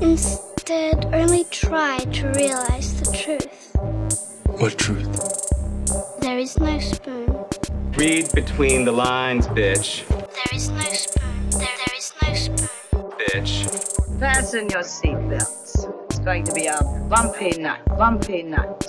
Instead, only try to realize the truth. What truth? There is no spoon. Read between the lines, bitch. There is no spoon. There, there is no spoon. Bitch. Fasten your seatbelts. It's going to be a bumpy night, bumpy night.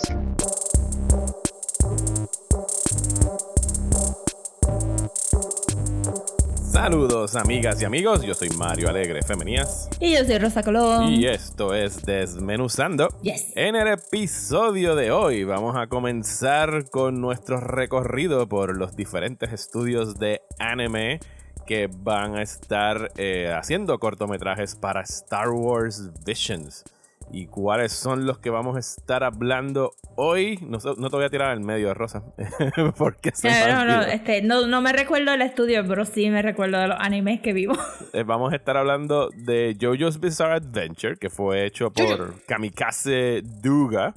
Saludos amigas y amigos, yo soy Mario Alegre Femenías Y yo soy Rosa Colón. y esto es Desmenuzando. Yes. En el episodio de hoy vamos a comenzar con nuestro recorrido por los diferentes estudios de anime que van a estar eh, haciendo cortometrajes para Star Wars Visions. ¿Y cuáles son los que vamos a estar hablando hoy? No, te voy a tirar al medio, Rosa. porque se no, este, no, no me recuerdo del estudio, pero sí me recuerdo de los animes que vivo. Eh, vamos a estar hablando de JoJo's Bizarre Adventure, que fue hecho por Kamikaze Duga,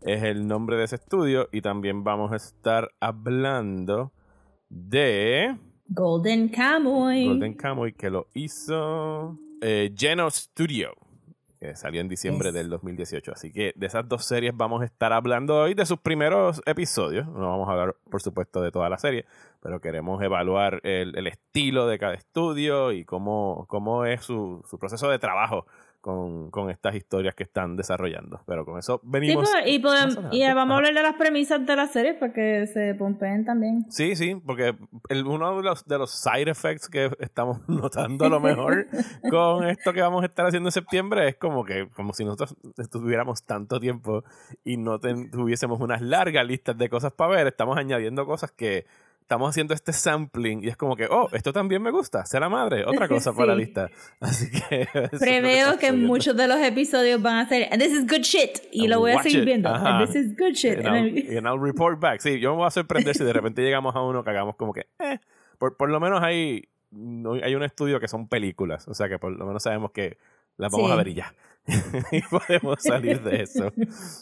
es el nombre de ese estudio, y también vamos a estar hablando de Golden Kamuy. Golden Kamuy, que lo hizo eh, Geno Studio, que salió en diciembre Yes. del 2018. Así que de esas dos series vamos a estar hablando hoy de sus primeros episodios. No vamos a hablar, por supuesto, de toda la serie, pero queremos evaluar el, el estilo de cada estudio y cómo, cómo es su, su proceso de trabajo con, con estas historias que están desarrollando. Pero con eso Sí, venimos. pues, y, podem- más adelante. y vamos a hablar de las premisas de la serie para que se pompeen también. Sí, sí, porque el- uno de los, de los side effects que estamos notando a lo mejor con esto que vamos a estar haciendo en septiembre es como que como si nosotros estuviéramos tanto tiempo y no ten- tuviésemos unas largas listas de cosas para ver, estamos añadiendo cosas que estamos haciendo este sampling y es como que, oh, esto también me gusta, sea la madre, otra cosa para la Sí. lista. Así que... Preveo que sucediendo. muchos de los episodios van a ser And this is good shit. Y And lo voy a seguir it. viendo. And this is good shit. And And I'll, and I'll report back. Sí, yo me voy a sorprender si de repente llegamos a uno que hagamos como que, eh, por, por lo menos hay, hay un estudio que son películas. O sea que por lo menos sabemos que las vamos Sí. a ver y ya. y podemos salir de eso.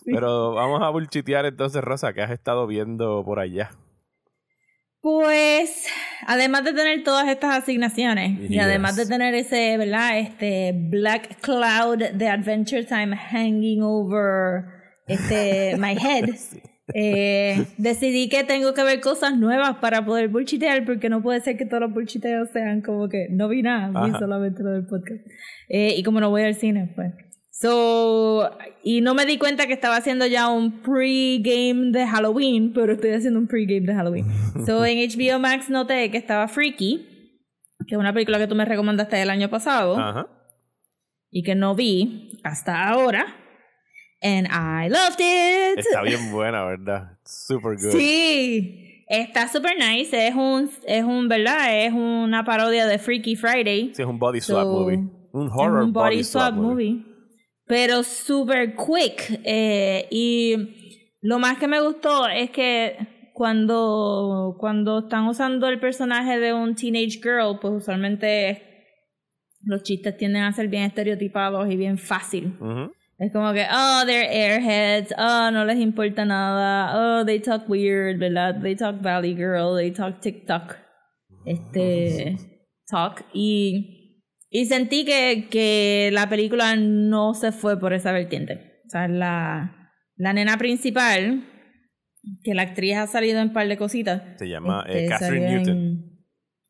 Pero vamos a bullchitear entonces, Rosa, que has estado viendo por allá. Pues, además de tener todas estas asignaciones y además de tener ese, ¿verdad? Este Black Cloud de Adventure Time hanging over este, my head, Sí. eh, decidí que tengo que ver cosas nuevas para poder bullshitear porque no puede ser que todos los bullchiteos sean como que no vi nada, vi solamente lo del podcast. Eh, y como no voy al cine, pues. So, y no me di cuenta que estaba haciendo ya un pre-game de Halloween, pero estoy haciendo un pre-game de Halloween. So, en HBO Max noté que estaba Freaky, que es una película que tú me recomendaste el año pasado Ajá. y que no vi hasta ahora. And I loved it. Está bien buena, ¿verdad? Super good. Sí, está super nice. Es un, es un, ¿verdad? Es una parodia de Freaky Friday. Sí, es un body swap So, movie. Un Es horror un body, swap, movie. movie. Pero super quick. eh, y lo más que me gustó es que cuando, cuando están usando el personaje de un teenage girl, pues usualmente los chistes tienden a ser bien estereotipados y bien fácil. Es como que, oh, they're airheads, oh, no les importa nada, oh, they talk weird, ¿verdad? They talk Valley Girl, they talk TikTok, este, talk. Y, y sentí que, que la película no se fue por esa vertiente. O sea, la, la nena principal, que la actriz ha salido en un par de cositas. Se llama eh, este, Catherine Newton. en-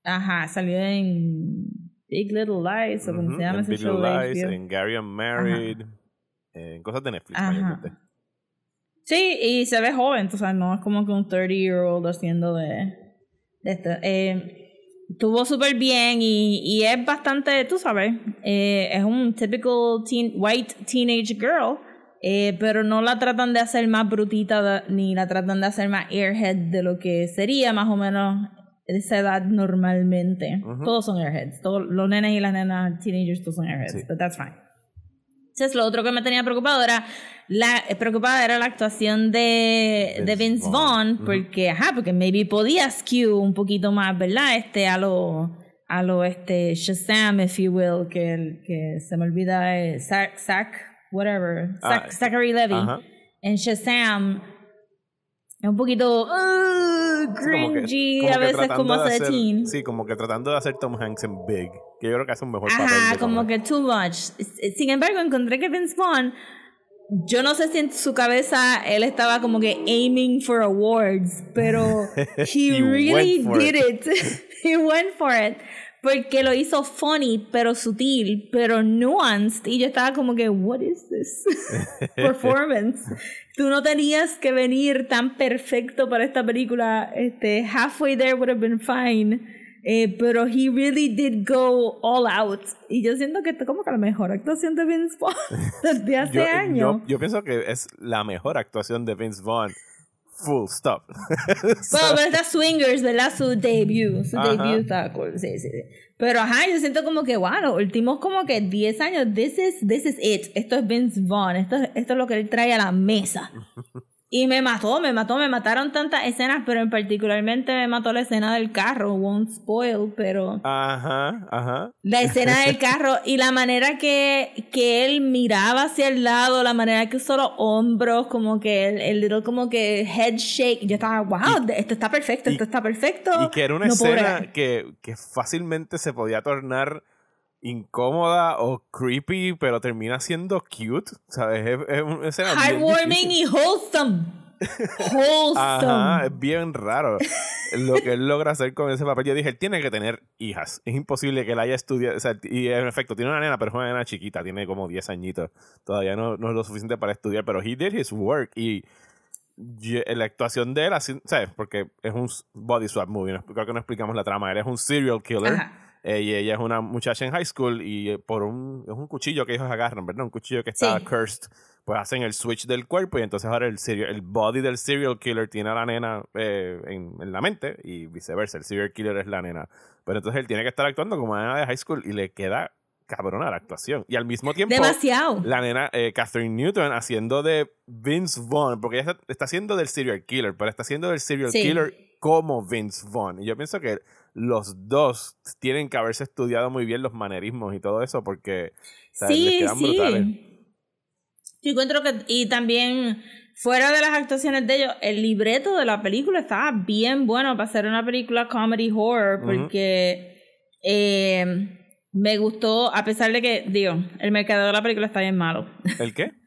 ajá, salió en Big Little Lies, o como Ujú, se llama en ese Big show Little Lies, en Gary Unmarried, eh, en cosas de Netflix Ajá. mayormente. Sí, y se ve joven, o sea, no es como que un 30-year-old haciendo de, de esto. Eh, estuvo súper bien y, y es bastante, tú sabes, eh, es un typical teen, white teenage girl, eh, pero no la tratan de hacer más brutita ni la tratan de hacer más airhead de lo que sería más o menos esa edad normalmente. Todos son airheads, todos los nenes y las nenas teenagers todos son airheads, Sí. but that's fine. Entonces, lo otro que me tenía preocupado era la eh, preocupada era la actuación de, de Vince Vince Vaughn. Vaughn, Ujú. porque ajá, porque maybe podía skew un poquito más, ¿verdad? Este a lo a lo este Shazam, if you will, que el que se me olvida eh, Zack Zack whatever, Zack, Ah, Zachary Levy Ajá. en Shazam Es un poquito uh, Sí, como que- cringy, como a veces como hace teen. Sí, como que tratando de hacer Tom Hanks en Big. Que yo creo que hace un mejor papel. Ajá, como que too much. Sin embargo, encontré que Vince Vaughn, yo no sé si en su cabeza él estaba como que aiming for awards, pero he, He really did it. he went for it. Porque lo hizo funny, pero sutil, pero nuanced. Y yo estaba como que, what is this performance? Tú no tenías que venir tan perfecto para esta película. Este, halfway there would have been fine. Eh, pero he really did go all out. Y yo siento que esto como que la mejor actuación de Vince Vaughn desde hace yo, años. yo, yo pienso que es la mejor actuación de Vince Vaughn. Full stop. Bueno, pero está Swingers, ¿verdad? Su debut. Su Ajá. debut está cool. Sí, sí, sí. Pero ajá, yo siento como que, wow, los últimos como que 10 años, this is, this is it. Esto es Vince Vaughn. Esto, es- esto es lo que él trae a la mesa. Y me mató, me mató, me mataron tantas escenas, pero en particularmente me mató la escena del carro. Won't spoil, pero Ajá, ajá. la escena del carro y la manera que, que él miraba hacia el lado, la manera que usó los hombros, como que el, el little como que head shake. Yo estaba, wow, esto está perfecto, y- esto está perfecto. Y que era una No escena que, que fácilmente se podía tornar incómoda o creepy, pero termina siendo cute. ¿Sabes? Es, es una escena Heartwarming y wholesome. Wholesome. Ajá, es bien raro lo que él logra hacer con ese papel. Yo dije, él tiene que tener hijas. Es imposible que él haya estudiado. O sea, y en efecto, tiene una nena, pero es una nena chiquita, tiene como 10 añitos. Todavía no, no es lo suficiente para estudiar, pero he did his work. Y la actuación de él, así, ¿sabes? Porque es un body swap movie. creo que no explicamos la trama. Él es un serial killer. Ajá. Eh, y ella es una muchacha en high school y eh, por un, es un cuchillo que ellos agarran, ¿verdad? Un cuchillo que está Sí. cursed. Pues hacen el switch del cuerpo y entonces ahora el, serial- el body del serial killer tiene a la nena eh, en, en la mente y viceversa. El serial killer es la nena. Pero entonces él tiene que estar actuando como una nena de high school y le queda cabrona la actuación. Y al mismo tiempo Demasiado. la nena eh, Catherine Newton haciendo de Vince Vaughn, porque ella está, está haciendo del serial killer, pero está haciendo del serial Sí. killer como Vince Vaughn. Y yo pienso que los dos tienen que haberse estudiado muy bien los manerismos y todo eso, porque o sea, les Sí, quedan brutales. sí. Yo encuentro que, y también fuera de las actuaciones de ellos, el libreto de la película estaba bien bueno para hacer una película comedy horror, porque eh, me gustó, a pesar de que, digo, el mercadeo de la película está bien malo. ¿El qué?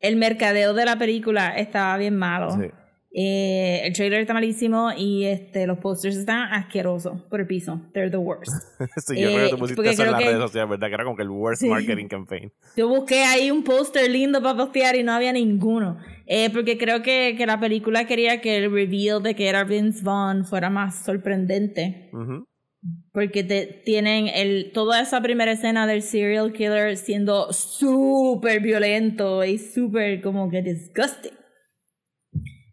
El mercadeo de la película estaba bien malo. Sí. Eh, el trailer está malísimo y este, los posters están asquerosos por el piso. They're the worst. Sí, yo creo que Eh, tú pusiste porque eso en las que- redes sociales, ¿verdad? Que era como que el worst Sí. marketing campaign. Yo busqué ahí un póster lindo para postear y no había ninguno. Eh, porque creo que, que la película quería que el reveal de que era Vince Vaughn fuera más sorprendente. Ujú. Porque te, tienen el, toda esa primera escena del serial killer siendo súper violento y súper como que disgusting.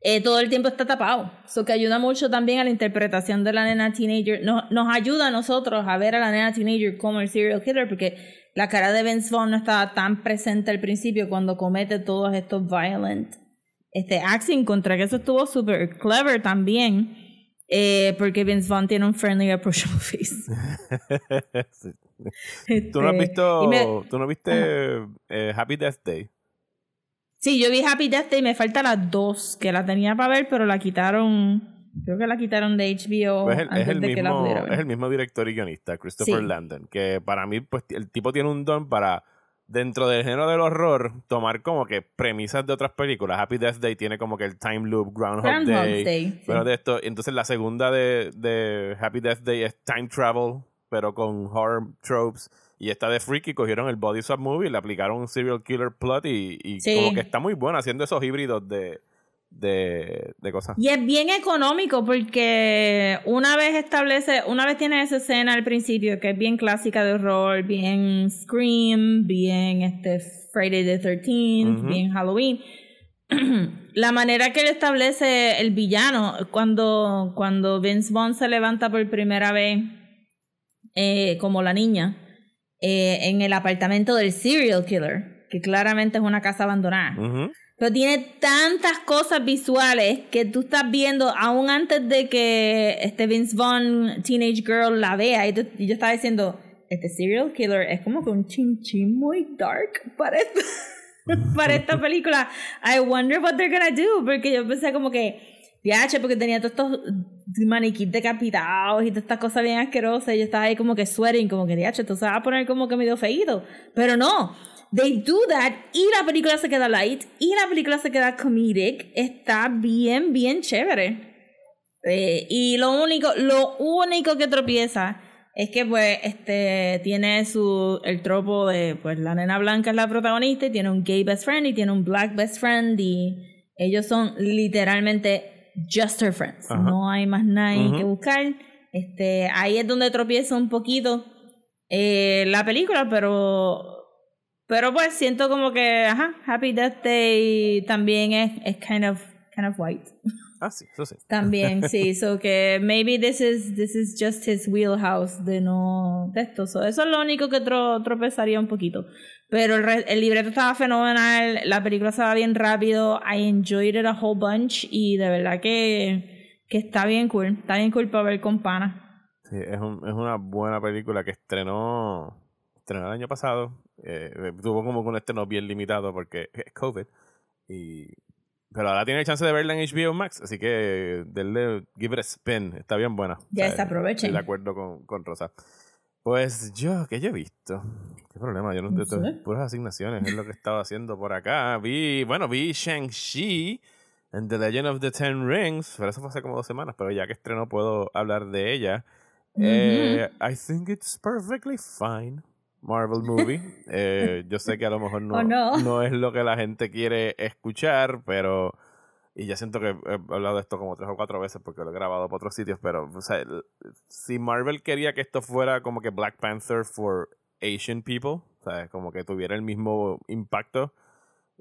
Eh, todo el tiempo está tapado. Eso que ayuda mucho también a la interpretación de la nena teenager. No- nos ayuda a nosotros a ver a la nena teenager como el serial killer porque la cara de Vince Vaughn no estaba tan presente al principio cuando comete todos estos violent este, acts en contra, que eso estuvo súper clever también. eh, porque Vince Vaughn tiene un friendly approachable face. Sí. ¿Tú no has Este, visto, me- ¿tú no viste eh, Happy Death Day? Sí, yo vi Happy Death Day y me falta las dos, que la tenía para ver, pero la quitaron. Creo que la quitaron de HBO Pues es, el, antes es el de que la mismo, pudiera ver. es el mismo director y guionista, Christopher Sí. Landon, que para mí, pues, el tipo tiene un don para, dentro del género del horror, tomar como que premisas de otras películas. Happy Death Day tiene como que el time loop, Groundhog, Groundhog Day. Day, sí. Bueno, de esto, entonces la segunda de, de Happy Death Day es time travel, pero con horror tropes. Y esta de Freaky cogieron el body swap movie y le aplicaron un serial killer plot y, y Sí. como que está muy bueno haciendo esos híbridos de, de, de cosas. Y es bien económico porque una vez establece, una vez tiene esa escena al principio que es bien clásica de horror, bien Scream, bien este Friday the 13th, Ujú. bien Halloween. La manera que él establece el villano cuando, cuando Vince Vaughn se levanta por primera vez eh, como la niña eh, en el apartamento del serial killer, que claramente es una casa abandonada. Ujú. Pero tiene tantas cosas visuales que tú estás viendo aún antes de que este Vince Vaughn Teenage Girl la vea. Y, tú- y yo estaba diciendo, este serial killer es como que un chin chin muy dark para esta, para esta película. I wonder what they're gonna do. Porque yo pensé como que DH, porque tenía todos estos maniquís decapitados y todas estas cosas bien asquerosas. Y yo estaba ahí como que sweating, como que esto se va a poner como que medio feíto. Pero no, they do that y la película se queda light y la película se queda comedic. Está bien, bien chévere. Eh, y lo único, lo único que tropieza es que pues este tiene su el tropo de pues la nena blanca es la protagonista y tiene un gay best friend y tiene un black best friend y ellos son literalmente just her friends. No hay más nadie que buscar. Este, ahí es donde tropieza un poquito eh, la película, pero pero pues siento como que ajá, Happy Death Day también es, es kind of kind of white. Ah, sí, eso sí. También, sí. So que maybe this is, this is just his wheelhouse de no de esto. eso es lo único que tropezaría un poquito. Pero el, el, libreto estaba fenomenal, la película estaba bien rápido, I enjoyed it a whole bunch y de verdad que, que está bien cool. Está bien cool para ver con pana. Sí, es, un, es una buena película que estrenó, estrenó el año pasado. Eh, tuvo como un estreno bien limitado porque es COVID. Y pero ahora tiene chance de verla en HBO Max, así que denle Give It a Spin. Está bien buena. Ya se aprovechen. Estoy de acuerdo con, con Rosa. Pues yo, ¿qué yo he visto? ¿Qué problema? Yo no, no sé. puras asignaciones, es lo que estaba haciendo por acá. Vi, bueno, vi Shang-Chi en The Legend of the Ten Rings, pero eso fue hace como dos semanas, pero ya que estrenó puedo hablar de ella. eh, I think it's perfectly fine. Marvel movie. Eh, yo sé que a lo mejor no, no. es lo que la gente quiere escuchar, pero. Y ya siento que he hablado de esto como tres o cuatro veces porque lo he grabado por otros sitios, pero, o sea, si Marvel quería que esto fuera como que Black Panther for Asian people, o sea, como que tuviera el mismo impacto,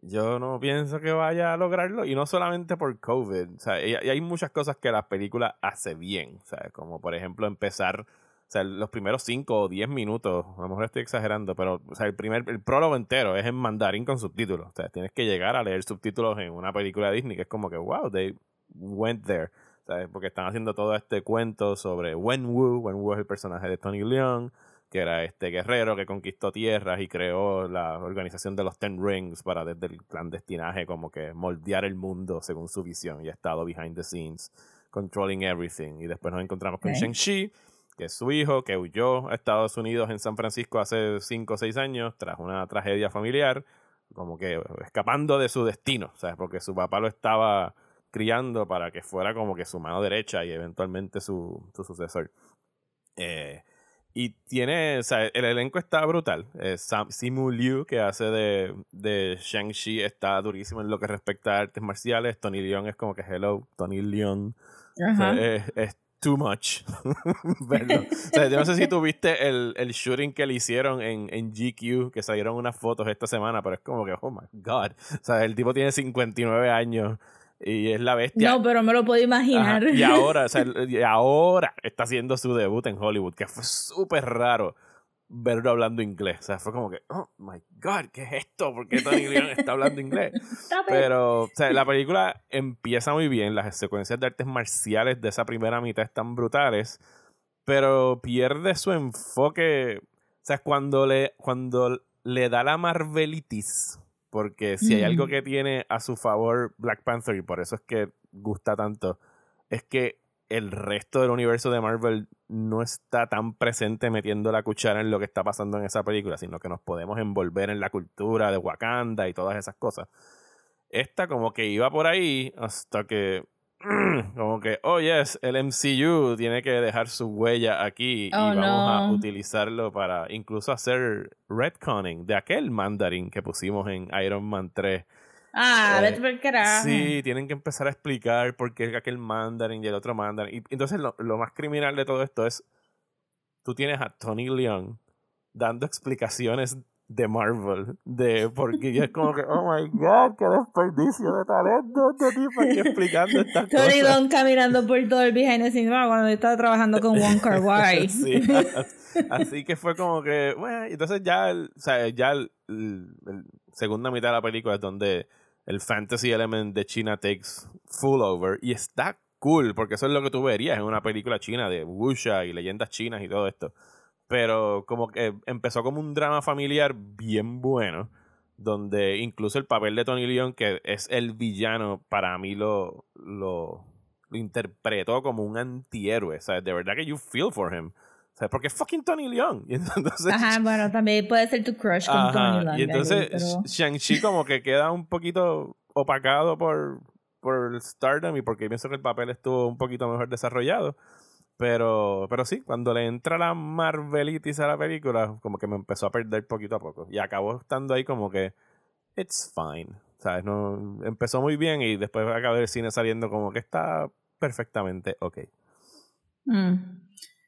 yo no pienso que vaya a lograrlo. Y no solamente por COVID, o sea, y hay muchas cosas que la película hace bien, o sea, como por ejemplo empezar o sea, los primeros 5 o 10 minutos, a lo mejor estoy exagerando, pero o sea, el primer el prólogo entero es en mandarín con subtítulos. O sea, tienes que llegar a leer subtítulos en una película de Disney que es como que, wow, they went there. ¿sabes? Porque están haciendo todo este cuento sobre Wenwu. Wenwu es el personaje de Tony Leung, que era este guerrero que conquistó tierras y creó la organización de los Ten Rings para desde el clandestinaje como que moldear el mundo según su visión y ha estado behind the scenes, controlling everything. Y después nos encontramos con Shang-Chi que es su hijo, que huyó a Estados Unidos en San Francisco hace 5 o 6 años tras una tragedia familiar, como que escapando de su destino, ¿sabes? Porque su papá lo estaba criando para que fuera como que su mano derecha y eventualmente su, sucesor. Eh, y tiene, o sea, el elenco está brutal. Eh, Simu Liu, que hace de, de Shang-Chi, está durísimo en lo que respecta a artes marciales. Tony Leon es como que hello, Tony Leon. es, too much. o sea, yo no sé si tuviste el, el shooting que le hicieron en, en GQ, que salieron unas fotos esta semana, pero es como que, oh my god. O sea, el tipo tiene 59 años y es la bestia. No, pero me lo puedo imaginar. Y ahora, o sea, y ahora está haciendo su debut en Hollywood, que fue súper raro verlo hablando inglés. O sea, fue como que, oh my god, ¿qué es esto? ¿Por qué Tony Leon está hablando inglés? Pero, o sea, la película empieza muy bien. Las secuencias de artes marciales de esa primera mitad están brutales. Pero pierde su enfoque. O sea, cuando le, cuando le da la Marvelitis. Porque si hay algo que tiene a su favor Black Panther, y por eso es que gusta tanto, es que el resto del universo de Marvel no está tan presente metiendo la cuchara en lo que está pasando en esa película, sino que nos podemos envolver en la cultura de Wakanda y todas esas cosas. Esta como que iba por ahí hasta que como que, oh yes, el MCU tiene que dejar su huella aquí y oh, vamos a utilizarlo para incluso hacer retconning de aquel mandarín que pusimos en Iron Man 3 Ah, eh, vete por carajo. Sí, tienen que empezar a explicar por qué aquel mandarin y el otro mandarin. Y entonces lo, lo, más criminal de todo esto es, tú tienes a Tony Leung dando explicaciones de Marvel, de porque yo es como que, oh my god, qué desperdicio de talento este tipo aquí explicando estas Tony cosas. Tony Leung caminando por todo el behind the scenes cuando estaba trabajando con Wong Kar Wai. sí, así que fue como que, bueno, entonces ya, o sea, ya el, segunda mitad de la película es donde el fantasy element de China takes full over y está cool porque eso es lo que tú verías en una película china de wuxia y leyendas chinas y todo esto. Pero como que empezó como un drama familiar bien bueno donde incluso el papel de Tony Leon que es el villano para mí lo lo lo interpretó como un antihéroe. O sea, de verdad que you feel for him. Sea, porque es fucking Tony Leung. Y entonces, Ajá, bueno, también puede ser tu crush con Ajá, Tony Leung. Y entonces pero- Shang-Chi como que queda un poquito opacado por, por el Stardom y porque pienso que el papel estuvo un poquito mejor desarrollado. Pero, pero sí, cuando le entra la Marvelitis a la película, como que me empezó a perder poquito a poco. Y acabó estando ahí como que, it's fine. ¿Sabes? No, empezó muy bien y después acabé el cine saliendo como que está perfectamente ok. Mm.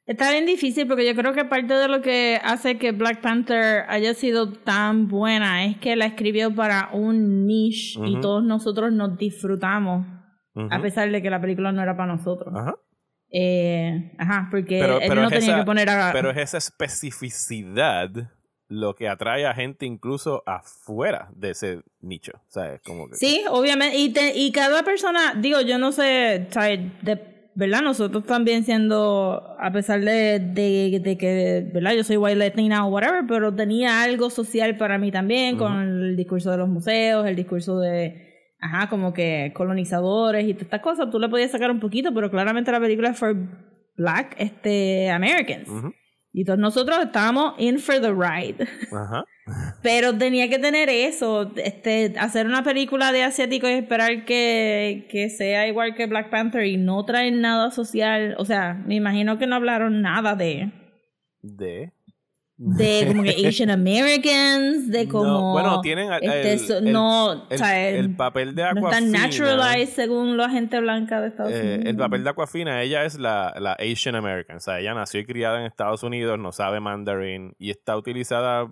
Está bien difícil porque yo creo que parte de lo que hace que Black Panther haya sido tan buena es que la escribió para un niche y todos nosotros nos disfrutamos a pesar de que la película no era para nosotros. Ajá. Eh, ajá, porque Pero- él pero no es tenía esa- que poner a... Pero es esa especificidad lo que atrae a gente incluso afuera de ese nicho. O sea, es como que... Sí, obviamente. Y, te- y cada persona, digo, yo no sé, sea, de- ¿verdad? Nosotros también siendo, a pesar de, de, de que, ¿verdad? Yo soy white latina o whatever, pero tenía algo social para mí también, con el discurso de los museos, el discurso de, ajá, como que colonizadores y todas estas cosas. Tú le podías sacar un poquito, pero claramente la película es for black este, Americans. Ujú. Y todos nosotros estábamos in for the ride. Ajá. Pero tenía que tener eso, este, hacer una película de asiáticos y esperar que, que sea igual que Black Panther y no traer nada social. O sea, me imagino que no hablaron nada de, De... de como que Asian Americans, de como... No, bueno, tienen el, este, el- so- no, el- o sea, el papel de no Aquafina. están naturalized según la gente blanca de Estados eh, Unidos. el papel de Aquafina, ella es la, la Asian American. O sea, ella nació y criada en Estados Unidos, no sabe mandarín y está utilizada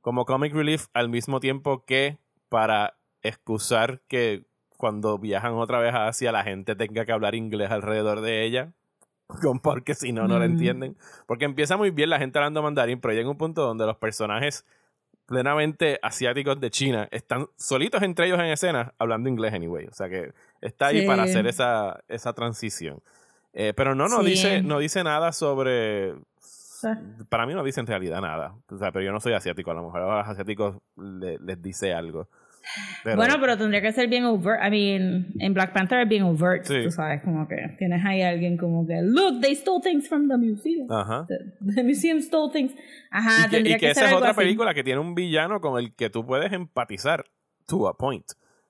como comic relief al mismo tiempo que para excusar que cuando viajan otra vez a Asia la gente tenga que hablar inglés alrededor de ella. Porque si no, no la Mm. entienden. Porque empieza muy bien la gente hablando mandarín, pero llega un punto donde los personajes plenamente asiáticos de China están solitos entre ellos en escena hablando inglés anyway. O sea que está ahí Sí. para hacer esa, esa transición. Eh, pero no, no Sí. dice, no dice nada sobre. Para mí no dice en realidad nada. O sea, pero yo no soy asiático. A lo mejor a los asiáticos le- les dice algo. Pero- bueno, pero tendría que ser bien overt. I mean, en Black Panther es bien overt. Sí. Tú sabes, como que tienes ahí a alguien como que, look, they stole things from the museum. Ajá. The, the museum stole things. Ajá, y que, tendría y que que, esa ser es algo otra así. película que tiene un villano con el que tú puedes empatizar to a point.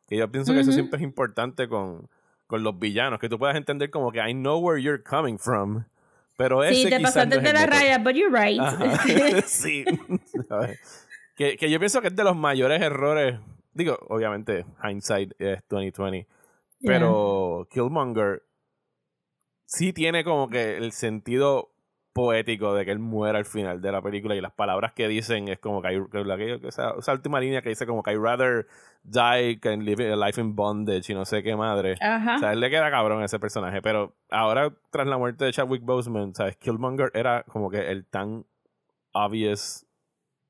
Que yo pienso que eso siempre es importante con, con los villanos, que tú puedas entender como que I know where you're coming from, pero ese Sí, te pasaste no es de la raya, but you're right. Sí. Que, que yo pienso que es de los mayores errores. Digo, obviamente, hindsight es 2020. Pero Killmonger sí tiene como que el sentido poético de que él muera al final de la película y las palabras que dicen es como que, hay, que esa, esa última línea que dice como que I rather die than live a life in bondage y no sé qué madre. Ajá. O sea, él le queda cabrón a ese personaje. Pero ahora, tras la muerte de Chadwick Boseman, ¿sabes? Killmonger era como que el tan obvious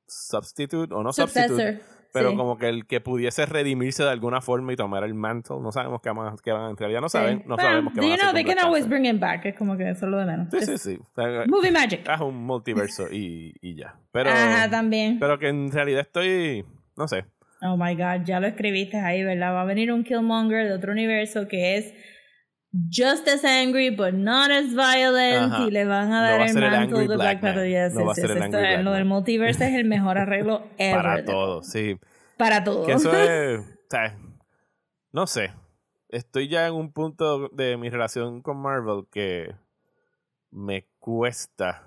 substitute, o no substitute. Pero sí. como que el que pudiese redimirse de alguna forma y tomar el mantle. No sabemos qué más, qué van, en realidad no Sí. saben, no Bueno, sabemos qué van a you know, hacer they can always bring him back. Es como que eso es lo de menos. Sí, sí, sí. O sea, Movie magic. haz un multiverso y, y ya. Pero, Ajá, también. pero que en realidad estoy, no sé, Oh my god, ya lo escribiste ahí, ¿verdad? Va a venir un Killmonger de otro universo que es just as angry but not as violent Ajá. y le van a No dar va a el Angry de Black Black Panther. Yes, No yes, yes. Esto- Lo del multiverso es el mejor arreglo ever. para de todo, sí. Para todo. Que eso es. o sea, no sé. Estoy ya en un punto de mi relación con Marvel que me cuesta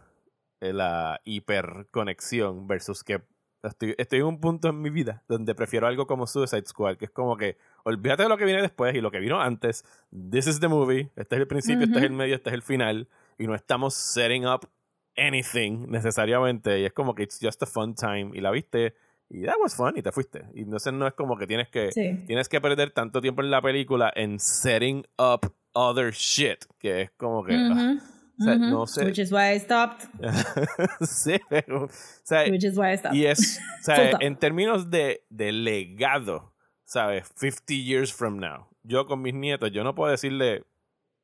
la hiperconexión versus que estoy, estoy en un punto en mi vida donde prefiero algo como Suicide Squad, que es como que olvídate de lo que viene después y lo que vino antes. This is the movie. Este es el principio, este es el medio, este es el final. Y no estamos setting up anything necesariamente. Y es como que it's just a fun time. Y la viste y that was fun y te fuiste. Y entonces no es como que tienes que Sí. tienes que perder tanto tiempo en la película en setting up other shit, que es como que ah, Ujú, o sea, ujú. no sé. Which is why I stopped. sí, pero, o sea, Which is why I stopped. y es, o sea, en términos de, de legado, ¿sabes? 50 years from now. Yo con mis nietos, yo no puedo decirle,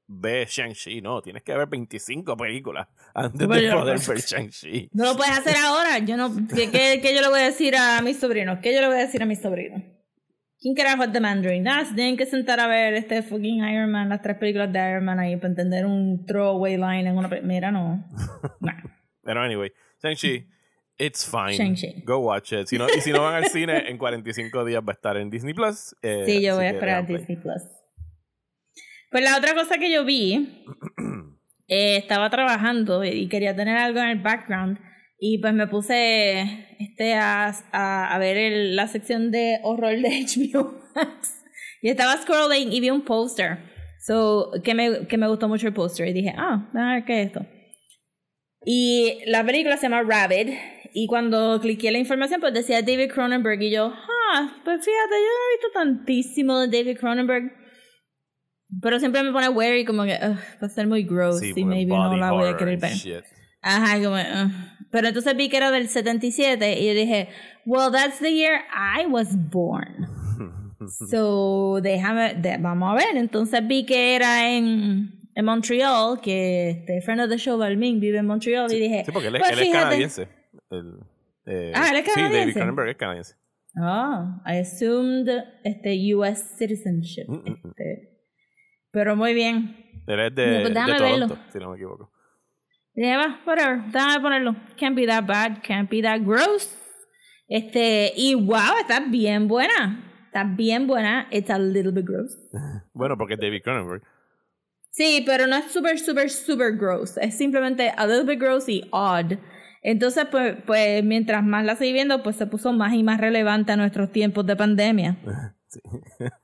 ve Shang-Chi, no, tienes que ver 25 películas antes Bueno, de poder ver Shang-Chi. No lo puedes hacer ahora. Yo no. ¿qué, qué, qué yo le voy a decir a mis sobrinos? ¿Qué yo le voy a decir a mis sobrinos? ¿Quién carajo es The Mandarin? Ah, se tienen que sentar a ver este fucking Iron Man, las tres películas de Iron Man ahí para entender un throwaway line en una Mira, no. Nah. Pero anyway, Shang-Chi, it's fine. Shang-Chi. Go watch it. Si no, y si no van al cine, en 45 días va a estar en Disney Plus. eh, Sí, yo voy a esperar a. Disney Plus. Pues la otra cosa que yo vi, eh, estaba trabajando y quería tener algo en el background y pues me puse este a, a, a ver el- la sección de horror de HBO Max y estaba scrolling y vi un póster so, que, me, que me gustó mucho el póster y dije, ah, a ver qué es esto. Y la película se llama Rabbit. Y cuando cliqué la información, pues decía David Cronenberg. Y yo, ah, pues fíjate, yo no he visto tantísimo de David Cronenberg. Pero siempre me pone wary, como que va a ser muy gross. Sí, y maybe no la voy a querer ver. Ajá, como, ugh. Pero entonces vi que era del 77 y yo dije, well, that's the year I was born. So, déjame, de- vamos a ver. Entonces vi que era en, en Montreal, que este friend of the show, Balmin, vive en Montreal, y dije, Sí, porque él, es- pues él es canadiense. El, eh, Ah, él es Sí, David canadiense. Cronenberg es canadiense. Oh, I assumed este US citizenship. Mm, mm, mm. Este, pero muy bien. Él es de, pues de Toronto, verlo. si no me equivoco. Dije, va, whatever, déjame ponerlo. Can't be that bad, can't be that gross. Este, y wow, está bien buena. Está bien buena. It's a little bit gross. Bueno, porque es David Cronenberg. Sí, pero no es super, super, super gross. Es simplemente a little bit gross y odd. Entonces, pues, pues mientras más la seguí viendo, pues se puso más y más relevante a nuestros tiempos de pandemia.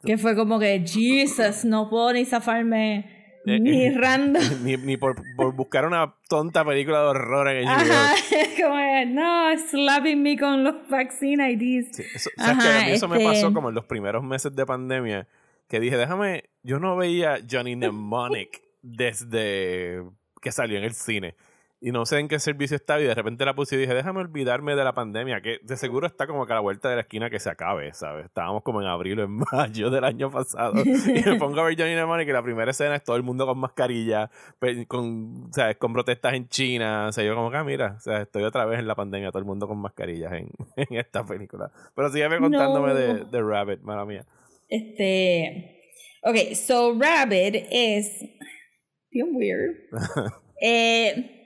Que fue como que, Jesus, no puedo ni zafarme ni eh, random. ni, ni por, por buscar una tonta película de horror en HBO. Ajá, como que, no, slapping me con los vaccine IDs. Sí, eso. Ajá, A mí eso me este- pasó como en los primeros meses de pandemia, que dije, déjame, yo no veía Johnny Mnemonic desde que salió en el cine. Y no sé en qué servicio estaba y de repente la puse y dije, déjame olvidarme de la pandemia, que de seguro está como que a la vuelta de la esquina que se acabe, ¿sabes? Estábamos como en abril o en mayo del año pasado. y me pongo a ver Johnny Mnemonic y la primera escena es todo el mundo con mascarilla, con, ¿sabes? con protestas en China. O sea, yo como que, ah, mira, o sea, estoy otra vez en la pandemia, todo el mundo con mascarillas en, en esta película. Pero sígueme contándome No. de, de Rabbit, mala mía. Este. Ok, so Rabbit es. Bien weird. eh,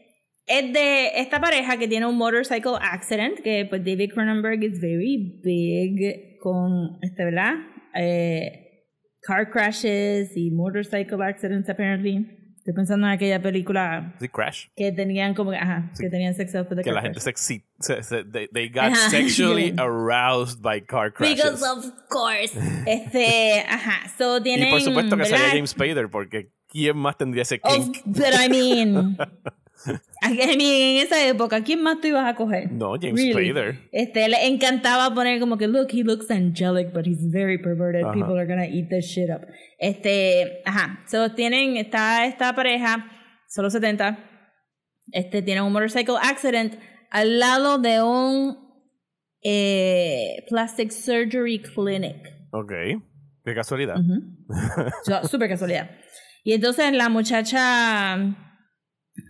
es de esta pareja que tiene un motorcycle accident, que pues David Cronenberg is very big con, este, ¿verdad? Eh, car crashes y motorcycle accidents, apparently. Estoy pensando en aquella película Sí, Crash. que tenían como ajá, que tenían sexo después de Que car la gente se, se, se- they, they got Ajá. sexually aroused by car crashes. Because of course. Este, ajá. So tienen. y por supuesto que ¿verdad? sería James Spader, porque ¿quién más tendría ese Of, kink? but I mean, I mean, en esa época, ¿quién más tú ibas a coger? No, James Really. Spader. Este, le encantaba poner como que, look, he looks angelic, but he's very perverted. Ajá. People are gonna eat this shit up. Este, ajá. So tienen, está esta pareja, solo 70. Este, tienen un motorcycle accident al lado de un eh, plastic surgery clinic. Ok. Qué casualidad. So, Súper casualidad. Y entonces la muchacha,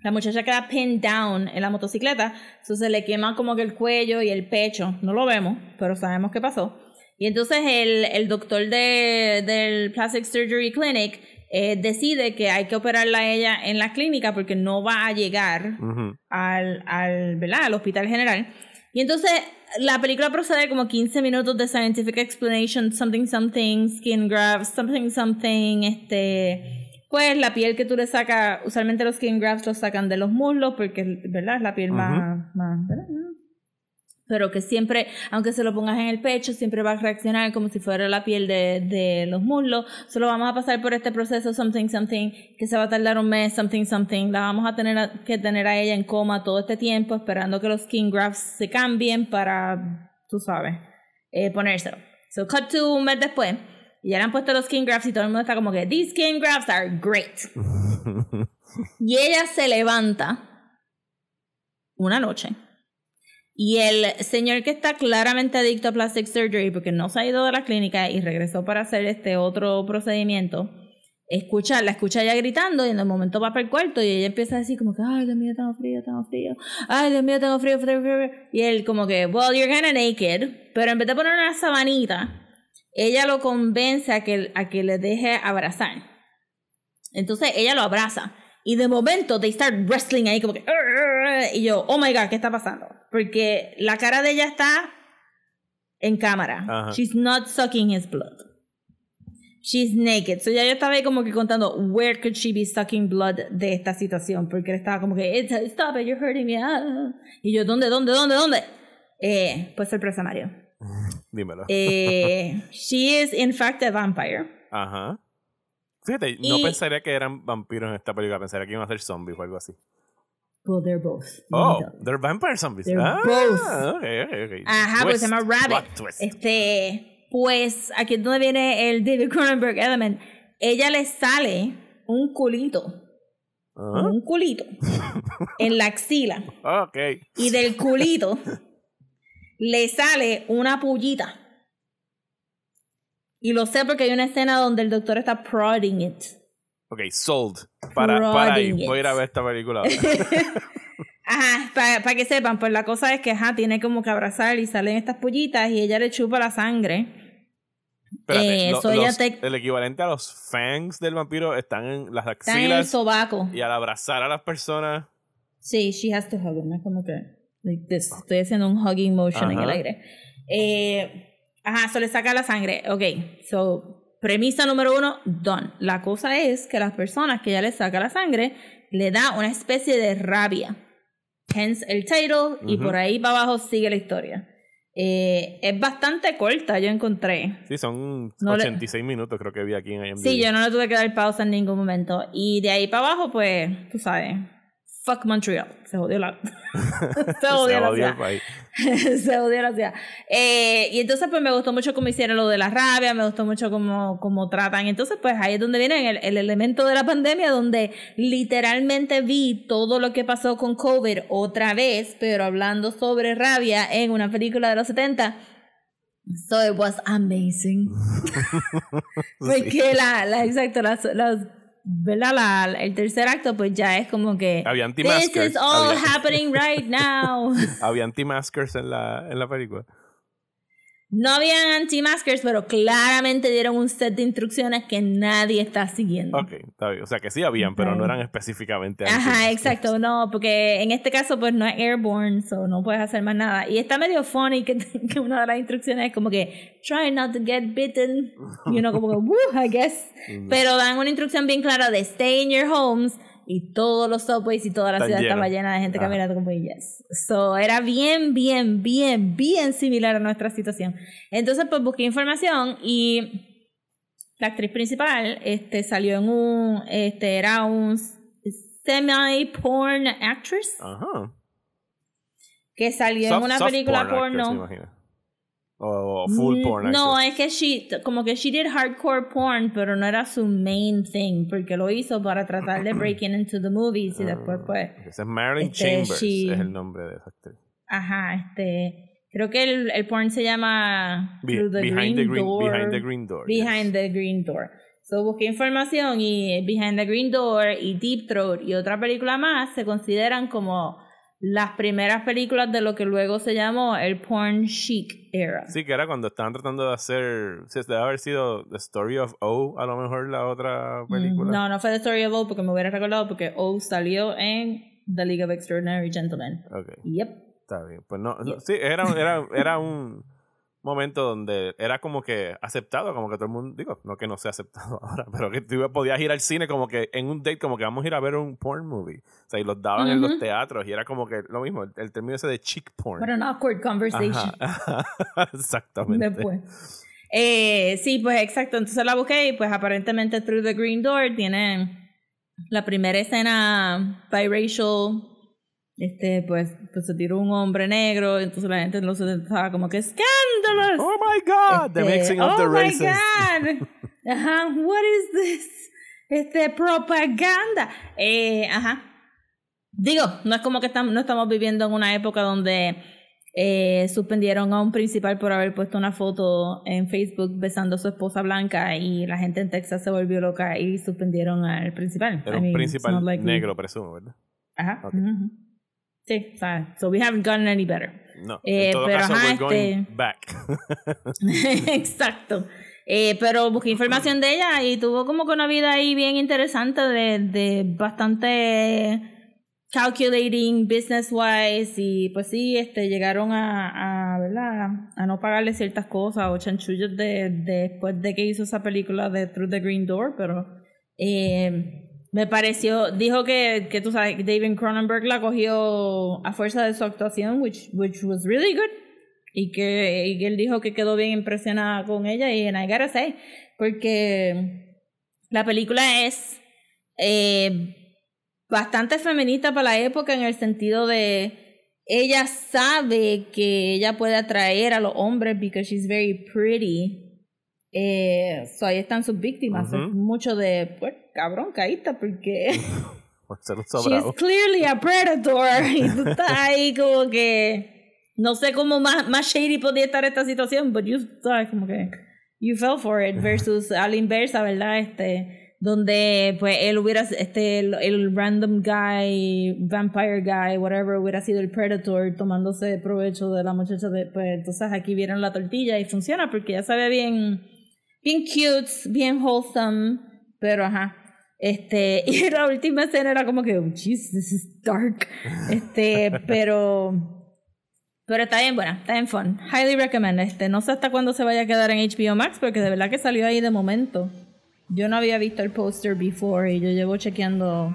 la muchacha queda pinned down en la motocicleta, se le quema como que el cuello y el pecho. No lo vemos, pero sabemos qué pasó. Y entonces el, el doctor de, del Plastic Surgery Clinic eh, decide que hay que operarla a ella en la clínica porque no va a llegar al, al, ¿verdad? al hospital general. Y entonces la película procede como 15 minutos de scientific explanation, something, something, skin grafts, something, something, este... Pues la piel que tú le sacas, usualmente los skin grafts los sacan de los muslos porque, ¿verdad? Es la piel más, más, ¿verdad? Pero que siempre, aunque se lo pongas en el pecho, siempre va a reaccionar como si fuera la piel de, de los muslos. Solo vamos a pasar por este proceso, something, something, que se va a tardar un mes, something, something. La vamos a tener a- que tener a ella en coma todo este tiempo, esperando que los skin grafts se cambien para, tú sabes, eh, ponérselo. So, cut to un mes después, y ya le han puesto los skin grafts y todo el mundo está como que, these skin grafts are great. y ella se levanta una noche. Y el señor que está claramente adicto a plastic surgery porque no se ha ido de la clínica y regresó para hacer este otro procedimiento, escucha, la escucha ella gritando y en el momento va para el cuarto y ella empieza a decir como que, ay Dios mío, tengo frío, tengo frío, ay Dios mío, tengo frío, frío, frío. frío". Y él como que, well, you're kinda naked, pero en vez de poner una sabanita, ella lo convence a que, a que le deje abrazar. Entonces ella lo abraza. Y de momento, they start wrestling ahí como que... Y yo, oh my god, ¿qué está pasando? Porque la cara de ella está en cámara. Ajá. She's not sucking his blood. She's naked. So ya yo estaba ahí como que contando, where could she be sucking blood de esta situación? Porque él estaba como que, "It's- stop it, you're hurting me. ah". Y yo, ¿dónde, dónde, dónde, dónde? Eh, pues sorpresa, Mario. Dímelo. Eh, she is in fact a vampire. Ajá. Fíjate, no pensaría que eran vampiros en esta película, pensaría que iban a ser zombies o algo así. Well, they're both. Oh, they're vampire zombies. They're ah, both. Okay, okay, okay. Ajá, pues se llama Rabbit. Este, pues aquí es donde viene el David Cronenberg element. Ella le sale un culito, Ah, un culito en la axila Ok. y del culito le sale una pullita. Y lo sé porque hay una escena donde el doctor está prodding it. Ok, sold. Para, para ahí. Voy a ir a ver esta película. ahora. Ajá, para que sepan, pues la cosa es que ajá, tiene como que abrazar y salen estas pullitas y ella le chupa la sangre. Espérate, Eh, lo- so ella los- te- el equivalente a los fangs del vampiro están en las Está en el axilas sobaco. y al abrazar a las personas. Sí, she has to hug no es como que like this. Estoy haciendo un hugging motion en Ajá. el aire. Eh, ajá, so le saca la sangre. Ok, so premisa número uno, done. La cosa es que las personas que ya le saca la sangre le da una especie de rabia. Hence el title y Ujú. por ahí para abajo sigue la historia. Eh, es bastante corta, yo encontré. Sí, son No le- 86 minutos, creo que vi aquí en IMDb. Sí, yo no le tuve que dar pausa en ningún momento. Y de ahí para abajo, pues, tú sabes, fuck Montreal. Se jodió la. se jodió la ciudad. se jodió la ciudad. Eh, y entonces, pues, me gustó mucho cómo hicieron lo de la rabia, me gustó mucho cómo, cómo tratan. Entonces, pues, ahí es donde viene el, el elemento de la pandemia, donde literalmente vi todo lo que pasó con COVID otra vez, pero hablando sobre rabia en una película de los 70. So it was amazing. Porque la, la, exacto, las, las, ¿verdad? La, el tercer acto, pues ya es como que. Había This anti-maskers. is all Había, happening right now. había anti-maskers en la, en la película. No habían anti-maskers, pero claramente dieron un set de instrucciones que nadie está siguiendo. Ok, está bien. O sea que sí habían, pero no eran específicamente Ajá, anti-maskers. exacto, no, porque en este caso pues no es airborne, so no puedes hacer más nada. Y está medio funny que, que una de las instrucciones es como que try not to get bitten, you know, como que woo, I guess. Pero dan una instrucción bien clara de stay in your homes y todos los subways y toda la ciudad estaba llena de gente Ajá. caminando como yes. So era bien, bien, bien, bien similar a nuestra situación. Entonces pues busqué información y la actriz principal este salió en un este era un semi porn actress Ajá. que salió Soft- en una película porn actress, porno imagino. O, full Mm, porn no es que she como que she did hardcore porn pero no era su main thing porque lo hizo para tratar de breaking into the movies y después pues Ese es Marilyn este, Chambers, she- es el nombre de esa actriz. ajá este creo que el, el porn se llama Be- Through the behind, Green the green, Door behind the Green Door. Behind yes. the Green Door. So busqué información y Behind the Green Door y Deep Throat y otra película más se consideran como las primeras películas de lo que luego se llamó el porn chic era. Sí, que era cuando estaban tratando de hacer. Sí, debe haber sido The Story of O, a lo mejor la otra película. Mm, No, no fue The Story of O porque me hubiera recordado porque O salió en The League of Extraordinary Gentlemen. Ok, Yep. está bien. Pues no, no, sí, era, era, era un momento donde era como que aceptado, como que todo el mundo, digo, no que no sea aceptado ahora, pero que tú podías ir al cine como que en un date, como que vamos a ir a ver un porn movie. O sea, y los daban en los teatros y era como que lo mismo, el, el término ese de chick porn. What an awkward conversation. Ajá, exactamente. Después. Eh, sí, pues exacto. Entonces la busqué y pues aparentemente Through the Green Door tiene la primera escena biracial. Este, pues, pues se tiró un hombre negro. Entonces la gente en los 70 estaba como que scandalous. Oh my god, the Este, mixing of oh the my races. God. Ajá, what is this? Este, propaganda. Eh, ajá. Digo, no es como que estamos, no estamos viviendo en una época donde eh, suspendieron a un principal por haber puesto una foto en Facebook besando a su esposa blanca y la gente en Texas se volvió loca y suspendieron al principal. Era I un mean, principal we- negro, presumo, ¿verdad? Ajá. Ok. ujú. Sí, o sea, so we haven't gotten any better. No, Eh, en todo pero, caso, ajá, we're going este- back. Exacto. Eh, pero busqué información de ella y tuvo como que una vida ahí bien interesante de, de bastante calculating business wise y pues sí, este llegaron a, a, ¿verdad? a no pagarle ciertas cosas o chanchullos de, de- después de que hizo esa película de Through the Green Door, pero eh, me pareció, dijo que, que tú sabes, David Cronenberg la cogió a fuerza de su actuación, which, which was really good y que, y él dijo que quedó bien impresionada con ella y and I gotta say, porque la película es eh, bastante feminista para la época en el sentido de ella sabe que ella puede atraer a los hombres because she's very pretty. Eh, so ahí están sus víctimas. Ujú. Es mucho de, pues, cabrón, caísta, porque She's clearly a predator. Y tú estás ahí como que. No sé cómo más, más shady podía estar esta situación, but you sabes como que. You fell for it. Versus a la inversa, ¿verdad? Este. Donde pues él hubiera. Este. El, el random guy, vampire guy, whatever, hubiera sido el predator tomándose provecho de la muchacha. De, pues entonces aquí vieron la tortilla y funciona porque ya sabe bien. Bien cute, bien wholesome. Pero ajá. Este, y la última escena era como que, oh, jeez, this is dark. Este, pero. Pero está bien buena, está bien fun. Highly recommend. Este, no sé hasta cuándo se vaya a quedar en HBO Max, porque de verdad que salió ahí de momento. Yo no había visto el póster before y yo llevo chequeando,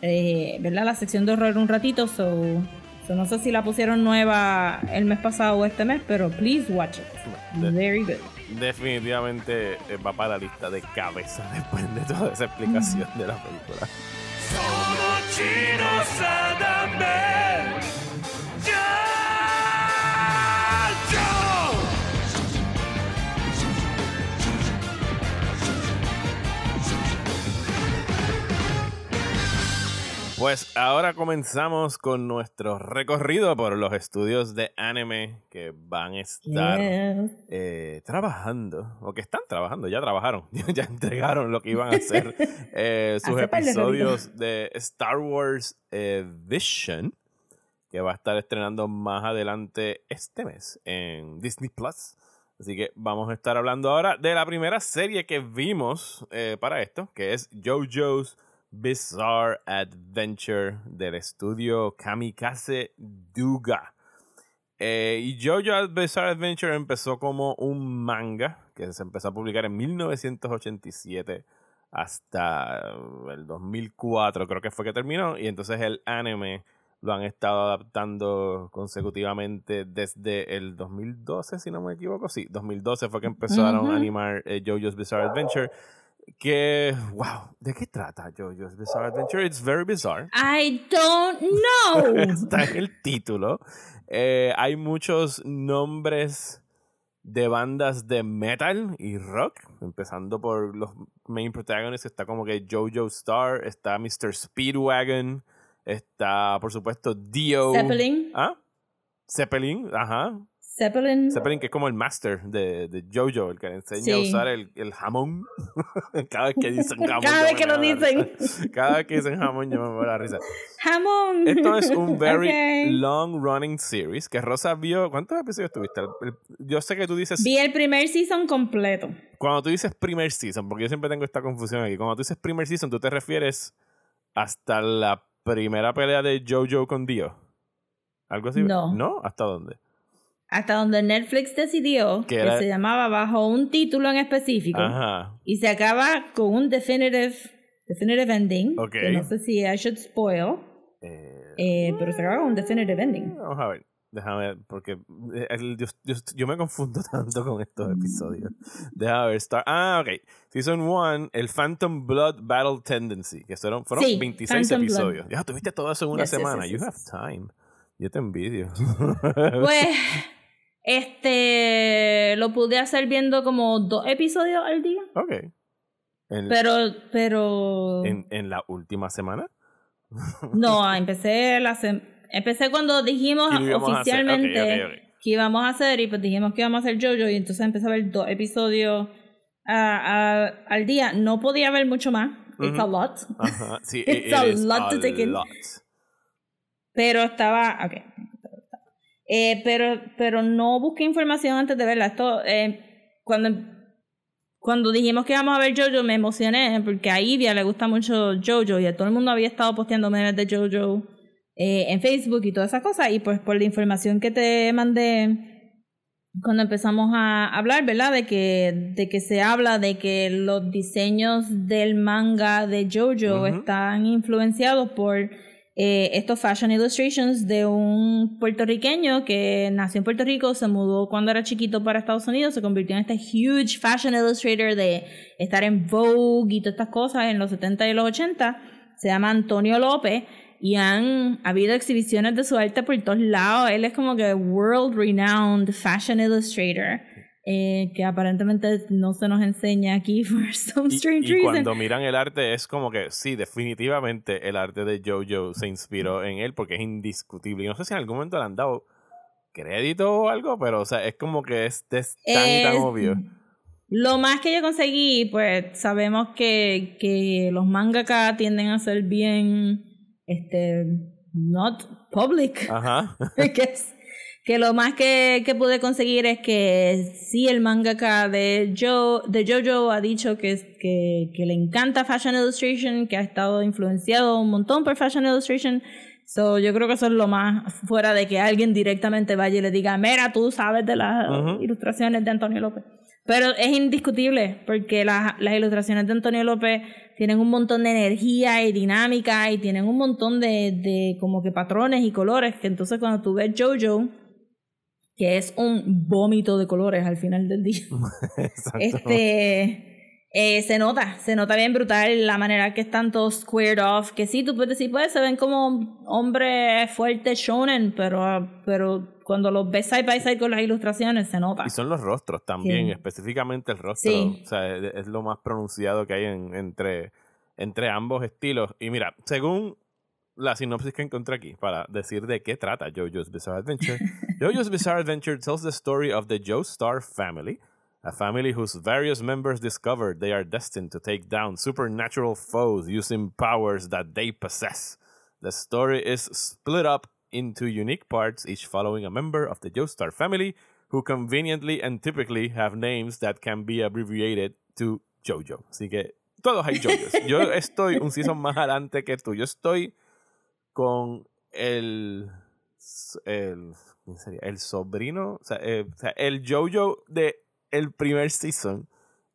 eh, ¿verdad? La sección de horror un ratito, so, so no sé si la pusieron nueva el mes pasado o este mes, pero please watch it. Very good. Definitivamente eh, va para la lista de cabeza después de toda esa explicación de la película. Pues ahora comenzamos con nuestro recorrido por los estudios de anime que van a estar eh, trabajando, o que están trabajando, ya trabajaron, ya entregaron lo que iban a hacer, eh, sus Hace episodios de Star Wars eh, Vision, que va a estar estrenando más adelante este mes en Disney Plus. Así que vamos a estar hablando ahora de la primera serie que vimos eh, para esto, que es JoJo's Bizarre Adventure del estudio Kamikaze Duga. Eh, y JoJo's Bizarre Adventure empezó como un manga que se empezó a publicar en 1987 hasta el 2004, creo que fue que terminó. Y entonces el anime lo han estado adaptando consecutivamente desde el 2012, si no me equivoco. Sí, 2012 fue que empezaron a animar eh, JoJo's Bizarre Adventure. Que, wow, ¿de qué trata JoJo's Bizarre Adventure? It's very bizarre. I don't know. Está en el título. Eh, hay muchos nombres de bandas de metal y rock, empezando por los main protagonists. Está como que Jojo Star, está Mr. Speedwagon, está por supuesto Dio. Zeppelin. ¿Ah? Zeppelin, ajá. Zeppelin. Zeppelin, que es como el master de, de Jojo, el que le enseña a usar el, el jamón. Cada vez que dicen jamón. Cada vez que lo dicen. Cada vez que dicen jamón, yo me voy a la risa. Jamón. Esto es un very long running series que Rosa vio. ¿Cuántos episodios tuviste? Yo sé que tú dices. Vi el primer season completo. Cuando tú dices primer season, porque yo siempre tengo esta confusión aquí. Cuando tú dices primer season, tú te refieres hasta la primera pelea de Jojo con Dio. ¿Algo así? No. ¿No? ¿Hasta dónde? Hasta donde Netflix decidió Que era- se llamaba bajo un título en específico. Ajá. Y se acaba con un definitive, definitive ending. Ok. Que no sé si I should spoil. Eh, eh, pero se acaba con un definitive ending. Vamos a ver. Déjame ver, porque eh, yo, yo- yo me confundo tanto con estos episodios. Déjame ver. Star, ah, ok. Season 1, el Phantom Blood Battle Tendency, que fueron, fueron Sí, 26 Phantom Blood. episodios. Ya, tuviste todo eso en una Yes, semana. yes, you yes. have time. Yo te envidio. Pues, este, lo pude hacer viendo como dos episodios al día. ok. En, Pero, pero, en, en la última semana. no, empecé la sem- empecé cuando dijimos oficialmente que íbamos a hacer y pues dijimos que íbamos a hacer Jojo y entonces empecé a ver dos episodios a- a- al día. No podía ver mucho más. It's a lot. Ajá. Sí, It's it a lot a to take in. Pero estaba. Ok. Eh, pero, pero no busqué información antes de verla. Esto, eh, cuando, cuando dijimos que íbamos a ver Jojo, me emocioné porque a Ivia le gusta mucho Jojo y a todo el mundo había estado posteando memes de Jojo eh, en Facebook y todas esas cosas. Y pues por la información que te mandé cuando empezamos a hablar, ¿verdad? De que, de que se habla de que los diseños del manga de Jojo están influenciados por eh, estos fashion illustrations de un puertorriqueño que nació en Puerto Rico, se mudó cuando era chiquito para Estados Unidos, se convirtió en este huge fashion illustrator de estar en Vogue y todas estas cosas en los 70 y los 80. Se llama Antonio López y han habido exhibiciones de su arte por todos lados. Él es como que world renowned fashion illustrator. Eh, que aparentemente no se nos enseña aquí for some strange y, y reason. cuando miran el arte es como que sí, definitivamente el arte de Jojo se inspiró en él porque es indiscutible. Y no sé si en algún momento le han dado crédito o algo, pero o sea, es como que es, es tan y tan Es- obvio. Lo más que yo conseguí, pues sabemos que, que los mangaka tienden a ser bien, este, not public. Ajá. que, es- que lo más que, que pude conseguir es que sí, el mangaka de, jo, de Jojo ha dicho que, que, que le encanta Fashion Illustration, que ha estado influenciado un montón por Fashion Illustration. So, yo creo que eso es lo más fuera de que alguien directamente vaya y le diga, mira, tú sabes de las ilustraciones de Antonio López. Pero es indiscutible, porque las, las ilustraciones de Antonio López tienen un montón de energía y dinámica y tienen un montón de, de como que patrones y colores, que entonces cuando tú ves Jojo, que es un vómito de colores al final del día, este eh, se nota, se nota bien brutal la manera que están todos squared off, que sí, tú puedes decir, pues se ven como hombres fuertes shonen, pero, pero cuando los ves side by side con las ilustraciones se nota. Y son los rostros también, Sí. específicamente el rostro. Sí. O sea, es, es lo más pronunciado que hay en- entre, entre ambos estilos. Y mira, según la sinopsis que encontré aquí, para decir de qué trata JoJo's Bizarre Adventure, JoJo's Bizarre Adventure tells the story of the Joestar family, a family whose various members discovered they are destined to take down supernatural foes using powers that they possess. The story is split up into unique parts, each following a member of the Joestar family who conveniently and typically have names that can be abbreviated to JoJo. Así que todos hay JoJos. Yo estoy un season más adelante que tú. Yo estoy con el. el ¿quién sería? El sobrino. O sea, eh, o sea, el JoJo de el primer season.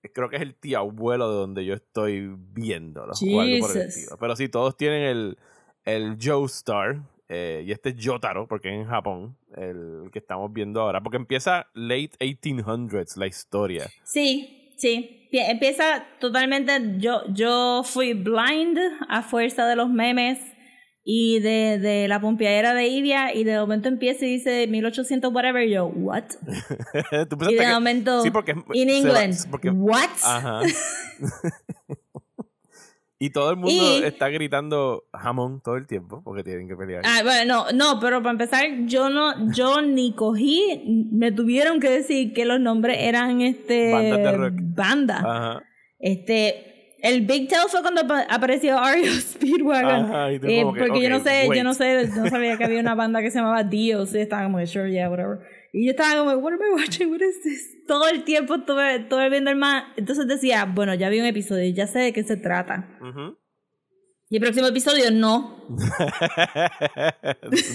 eh, Creo que es el tío abuelo de donde yo estoy viéndolo. o algo por el Jesus. estilo. Pero sí, todos tienen el, el Joestar. eh, y este es Jotaro, porque es en Japón, el que estamos viendo ahora. Porque empieza late 1800s la historia. Sí, sí. Pie- Empieza totalmente. Yo, yo fui blind a fuerza de los memes y de, de la pompeadera de Ivia. Y de momento empieza y dice 1800 whatever. Y yo, ¿what? Tú Y de que- momento. sí, porque in va- England. porque- ¿What? Ajá. y todo el mundo Y- está gritando jamón todo el tiempo porque tienen que pelear. Ah, bueno, no, no, pero para empezar, yo no, yo ni cogí, me tuvieron que decir que los nombres eran este Bandas de rock. banda. Ajá. Este, el Big Tail fue cuando apa- apareció Ario Speedwagon. Ajá, y tú Eh, como que, porque yo no sé, wait. yo no sé, no sabía que había una banda que se llamaba Dio, sí, estaba como, sure, yeah, whatever. Y yo estaba como, what am I watching? What is this? Todo el tiempo estuve, viendo el más. Entonces decía, bueno, ya vi un episodio, ya sé de qué se trata. Ujú. Y el próximo episodio no.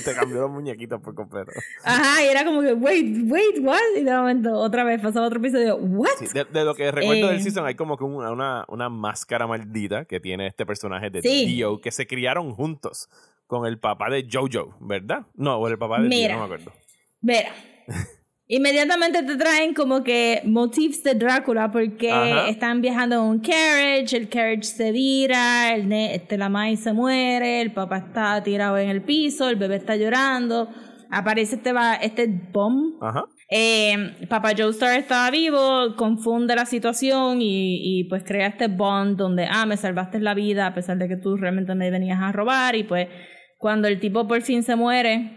Te cambió los muñequitos por completo. Ajá, y era como que, wait, wait, what? Y de momento, otra vez pasaba otro episodio, what? Sí, de, de lo que recuerdo Eh. del season hay como que una, una, una máscara maldita que tiene este personaje de Sí. Dio que se criaron juntos con el papá de Jojo, ¿verdad? No, o el papá de Dio, Mira. no me acuerdo. Mira. Inmediatamente te traen como que motifs de Drácula porque Ajá. están viajando en un carriage, el carriage se vira, el este, la Mai se muere, el papá está tirado en el piso, el bebé está llorando, aparece este, va- este bomb. Ajá. Eh, Papá Joestar estaba vivo, confunde la situación y, y pues crea este bond donde, ah, me salvaste la vida a pesar de que tú realmente me venías a robar y pues cuando el tipo por fin se muere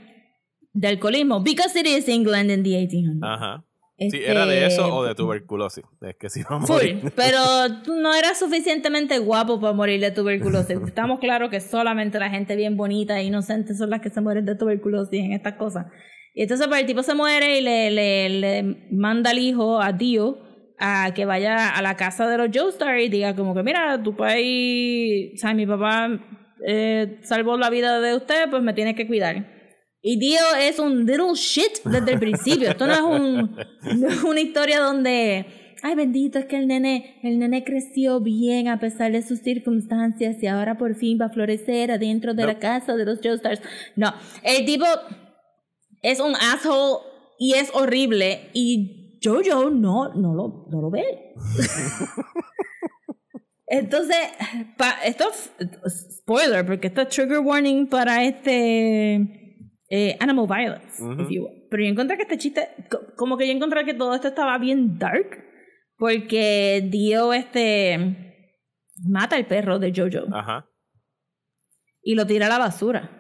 de alcoholismo, because it is England in the 1800s. Ajá. Sí, Este, era de eso o de tuberculosis. Es que si vamos a Full, morir. pero tú no eras suficientemente guapo para morir de tuberculosis. Estamos claros que solamente la gente bien bonita e inocente son las que se mueren de tuberculosis en estas cosas. Y entonces pues el tipo se muere y le, le, le manda al hijo, a Dio, a que vaya a la casa de los Joestar y diga como que mira, tu país, o sea, mi papá eh, salvó la vida de usted, pues me tiene que cuidar. Y Dio es un little shit desde el principio. Esto no es, un, no es una historia donde, ay bendito, es que el nene, el nene creció bien a pesar de sus circunstancias y ahora por fin va a florecer adentro de No. la casa de los Joestars. No, el tipo es un asshole y es horrible y Jojo no, no, lo, no lo ve. Entonces, pa- esto es spoiler, porque esto es trigger warning para este eh, animal violence, Ujú. if you will. Pero yo encontré que este chiste, co- como que yo encontré que todo esto estaba bien dark, porque Dio este mata al perro de Jojo Ajá. y lo tira a la basura.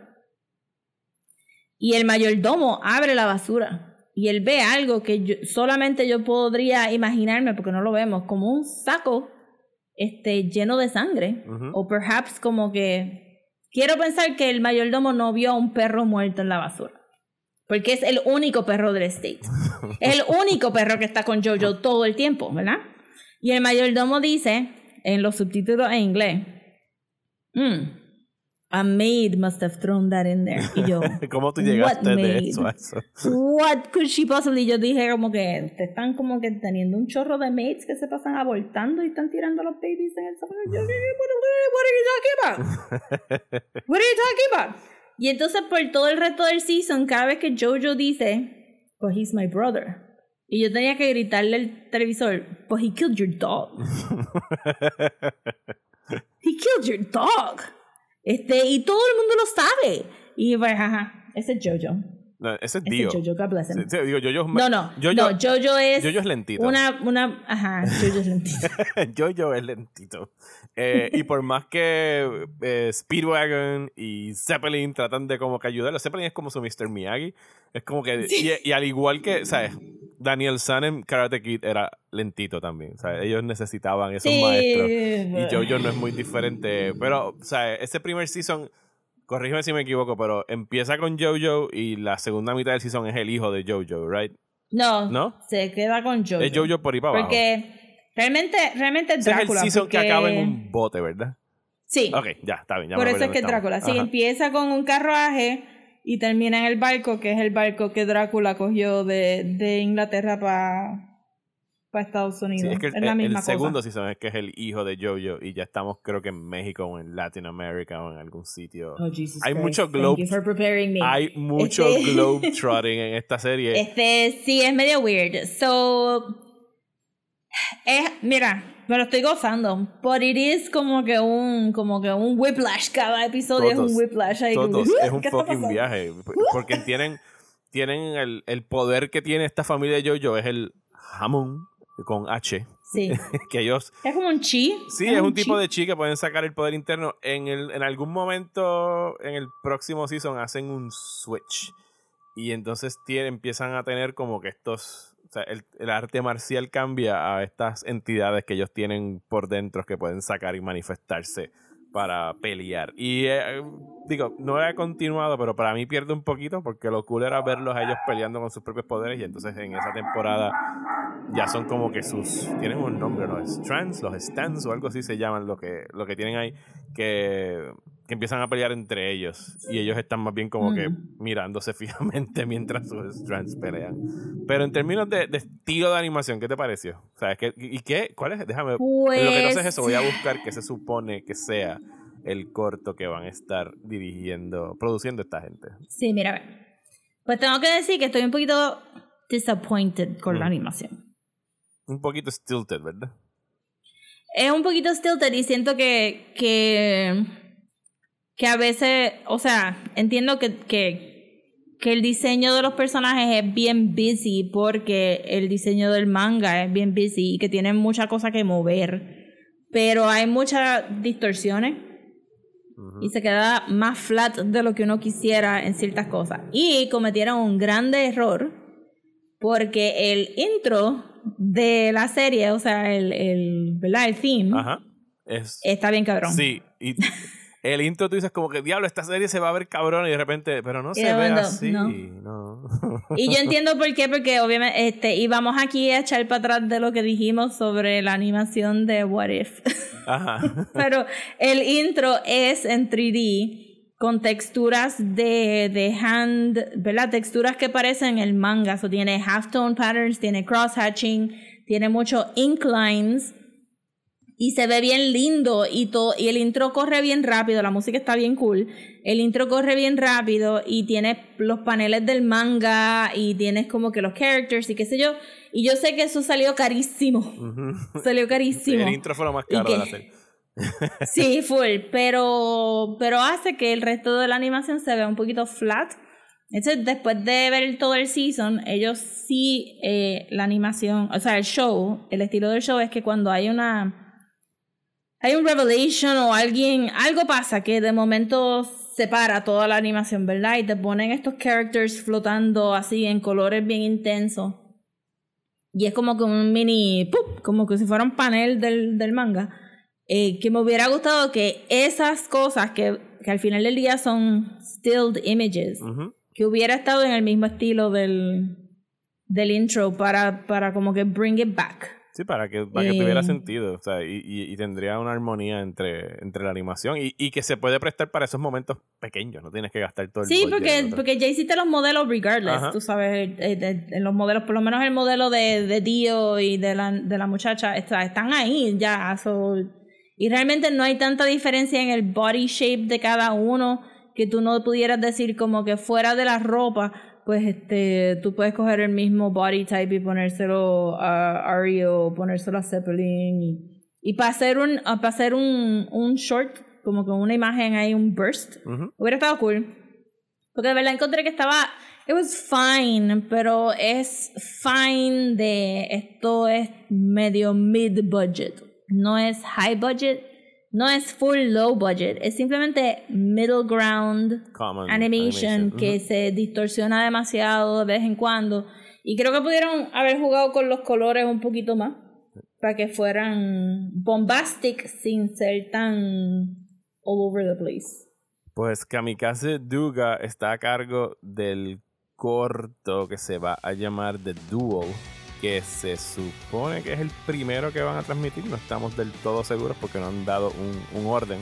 Y el mayordomo abre la basura y él ve algo que yo- solamente yo podría imaginarme, porque no lo vemos, como un saco este, lleno de sangre. O perhaps como que... Quiero pensar que el mayordomo no vio a un perro muerto en la basura. Porque es el único perro del estate. Es el único perro que está con Jojo todo el tiempo, ¿verdad? Y el mayordomo dice, en los subtítulos en inglés, "Hmm, a maid must have thrown that in there. Y yo, ¿Cómo tú What llegaste de maid? eso a eso? what could she possibly? Yo dije como que te están como que teniendo un chorro de maids que se pasan abortando y están tirando a los babies en el sofá. Yo what, what are you talking about? What are you talking about? Y entonces por todo el resto del season, cada vez que Jojo dice, but he's my brother. Y yo tenía que gritarle al televisor, but he killed your dog. he killed your dog. Este, y todo el mundo lo sabe. Y pues, ajá, ese es Jojo. No, ese es Dio. Jojo, God bless him. Sí, sí, digo, Jojo es No, no, Jojo, no, Jojo es, Jojo es lentito. una, una, ajá, Jojo es lentito. Jojo es lentito. Eh, y por más que eh, Speedwagon y Zeppelin tratan de como que ayudarlo, Zeppelin es como su Mr. Miyagi. Es como que. Y, y al igual que, ¿sabes? Daniel San en Karate Kid era lentito también. ¿sabes? Ellos necesitaban esos maestros. Y Jojo no es muy diferente. Pero, sea, ese primer season, corrígeme si me equivoco, pero empieza con Jojo y la segunda mitad del season es el hijo de Jojo, ¿right? No, ¿No? se queda con Jojo. Es Jojo por ahí para abajo. Porque realmente, realmente es Ese es el Drácula. que acaba en un bote, ¿verdad? Sí, Ok, ya, está bien. Ya por me eso es que es Drácula. Sí, Ajá. empieza con un carruaje y termina en el barco, que es el barco que Drácula cogió de, de Inglaterra para Estados Sí, Unidos. es que el, la el misma cosa. segundo season es que es el hijo de Jojo y ya estamos creo que en México o en Latinoamérica o en algún sitio. Oh, Jesus Hay Christ. mucho globe-. Hay mucho Este- globetrotting en esta serie. Este sí es medio weird. So, es, mira, me lo estoy gozando. But it is como que un, como que un whiplash. Cada episodio es un whiplash. ahí Todos, que, es un ¿qué está fucking viaje. Porque tienen, tienen el, el poder que tiene esta familia de Jojo, es el jamón con H. Sí. Que ellos Es como un chi. Sí, es un tipo de chi que pueden sacar el poder interno. En, el, en algún momento, en el próximo season, hacen un switch. Y entonces tienen, empiezan a tener como que estos. O sea, el, el arte marcial cambia a estas entidades que ellos tienen por dentro que pueden sacar y manifestarse para pelear. Y eh, digo, no he continuado, pero para mí pierde un poquito porque lo cool era verlos a ellos peleando con sus propios poderes. Y entonces en esa temporada ya son como que sus tienen un nombre los strands los stands o algo así se llaman lo que lo que tienen ahí que, que empiezan a pelear entre ellos y ellos están más bien como que Mm. mirándose fijamente mientras sus strands pelean pero en términos de, de estilo de animación ¿qué te pareció? O sea, que, ¿y qué? ¿cuál es? déjame Pues, lo que no sé es eso voy a buscar que se supone que sea el corto que van a estar dirigiendo produciendo esta gente Sí, mira, a ver. Pues tengo que decir que estoy un poquito disappointed con la Mm. animación. un poquito stilted ¿verdad? Es un poquito stilted y siento que, que, que a veces, o sea, entiendo que, que, que el diseño de los personajes es bien busy porque el diseño del manga es bien busy y que tienen mucha cosa que mover. Pero hay muchas distorsiones Ujú. y se queda más flat de lo que uno quisiera en ciertas cosas. Y cometieron un grande error porque el intro de la serie, o sea, el, el, ¿verdad? el theme, Ajá. Es, está bien cabrón. Sí, y el intro tú dices como que diablo, esta serie se va a ver cabrón y de repente, pero no se ve así. no. No. Y yo entiendo por qué, porque obviamente, este, y vamos aquí a echar para atrás de lo que dijimos sobre la animación de What If. Ajá. Pero el intro es en 3D con texturas de, de hand, ¿verdad? Texturas que parecen el manga. So, tiene halftone patterns, tiene cross-hatching, tiene muchos inclines. Y se ve bien lindo y, todo, y el intro corre bien rápido, la música está bien cool. El intro corre bien rápido y tienes los paneles del manga y tienes como que los characters y qué sé yo. Y yo sé que eso salió carísimo. Salió carísimo. el intro fue lo más ¿Y caro de la serie. Sí, full, pero, pero hace que el resto de la animación se vea un poquito flat. Entonces, después de ver todo el season, ellos sí, eh, la animación, o sea, el show, el estilo del show es que cuando hay una, hay un revelation o alguien, algo pasa que de momento separa toda la animación, ¿verdad? Y te ponen estos characters flotando así en colores bien intensos. Y es como que un mini, ¡pup! como que si fuera un panel del, del manga. Eh, que me hubiera gustado que esas cosas que, que al final del día son stilled images, que hubiera estado en el mismo estilo del, del intro para, para como que bring it back. Sí, para que, para que tuviera sentido. O sea, y, y- y tendría una armonía entre, entre la animación y, y que se puede prestar para esos momentos pequeños. No tienes que gastar todo el Sí, budget porque, porque ya hiciste los modelos regardless, Ajá. tú sabes, eh, de- los modelos, por lo menos el modelo de, de Dio y de la, de la muchacha, está- están ahí ya. so- y realmente no hay tanta diferencia en el body shape de cada uno que tú no pudieras decir como que fuera de la ropa, pues este, tú puedes coger el mismo body type y ponérselo a Ario, ponérselo a Zeppelin y, y para hacer un, para hacer un, un short, como que una imagen ahí, un burst, Ujú. hubiera estado cool. Porque de verdad encontré que estaba. It was fine, pero es fine de. Esto es medio mid-budget. No es high budget. No es full low budget. Es simplemente middle ground Common animation, que se distorsiona demasiado de vez en cuando. Y creo que pudieron haber jugado con los colores un poquito más. Para que fueran bombastic sin ser tan all over the place. Pues Kamikaze Duga está a cargo del corto que se va a llamar The Duel, que se supone que es el primero que van a transmitir. No estamos del todo seguros porque no han dado un, un orden.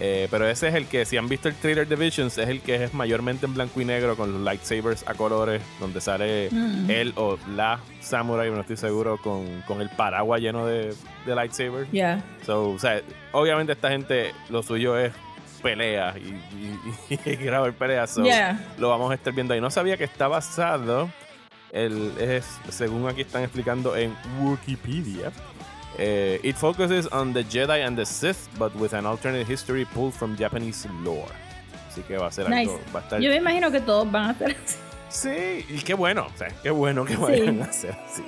Eh, pero ese es el que, si han visto el trailer de Visions, es el que es mayormente en blanco y negro con los lightsabers a colores, donde sale Mm. él o la samurai, no estoy seguro, con, con el paraguas lleno de, de lightsabers. Yeah. So, o sea, obviamente esta gente, lo suyo es pelea y, y, y grabar peleas. So, Yeah. Lo vamos a estar viendo ahí. No sabía que está basado, el, es, según aquí están explicando en Wikipedia, eh, it focuses on the Jedi and the Sith, but with an alternate history pulled from Japanese lore. Así que va a ser Nice. algo, va a estar... Yo me imagino que todos van a hacer así. Sí, y qué bueno, o sea, qué bueno que vayan a hacer así.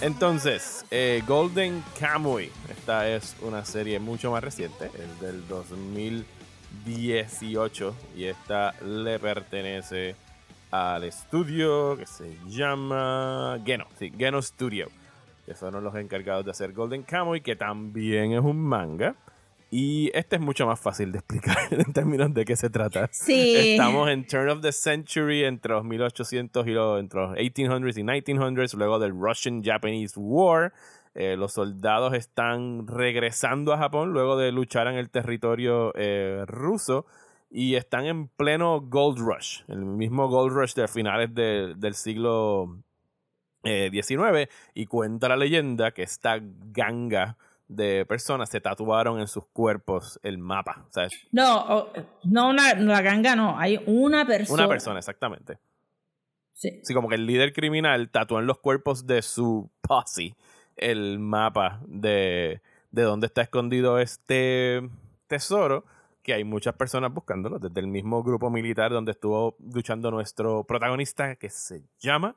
Entonces, eh, Golden Kamuy. Esta es una serie mucho más reciente, es del 2018 y esta le pertenece al estudio que se llama Geno, sí, Geno Studio, que fueron los encargados de hacer Golden Kamuy, que también es un manga. Y este es mucho más fácil de explicar en términos de qué se trata. Sí. Estamos en turn of the century entre los 1800 y los, entre los 1800s y 1900s, luego del Russian-Japanese War. Eh, los soldados están regresando a Japón luego de luchar en el territorio eh, ruso y están en pleno Gold Rush, el mismo Gold Rush de finales de- del siglo eh, XIX. Y cuenta la leyenda que esta ganga de personas se tatuaron en sus cuerpos el mapa. O sea, No, no una, la ganga no, hay una persona. una persona, exactamente. Sí. Así como que el líder criminal tatuó en los cuerpos de su posse el mapa de, de dónde está escondido este tesoro, que hay muchas personas buscándolo, desde el mismo grupo militar donde estuvo luchando nuestro protagonista, que se llama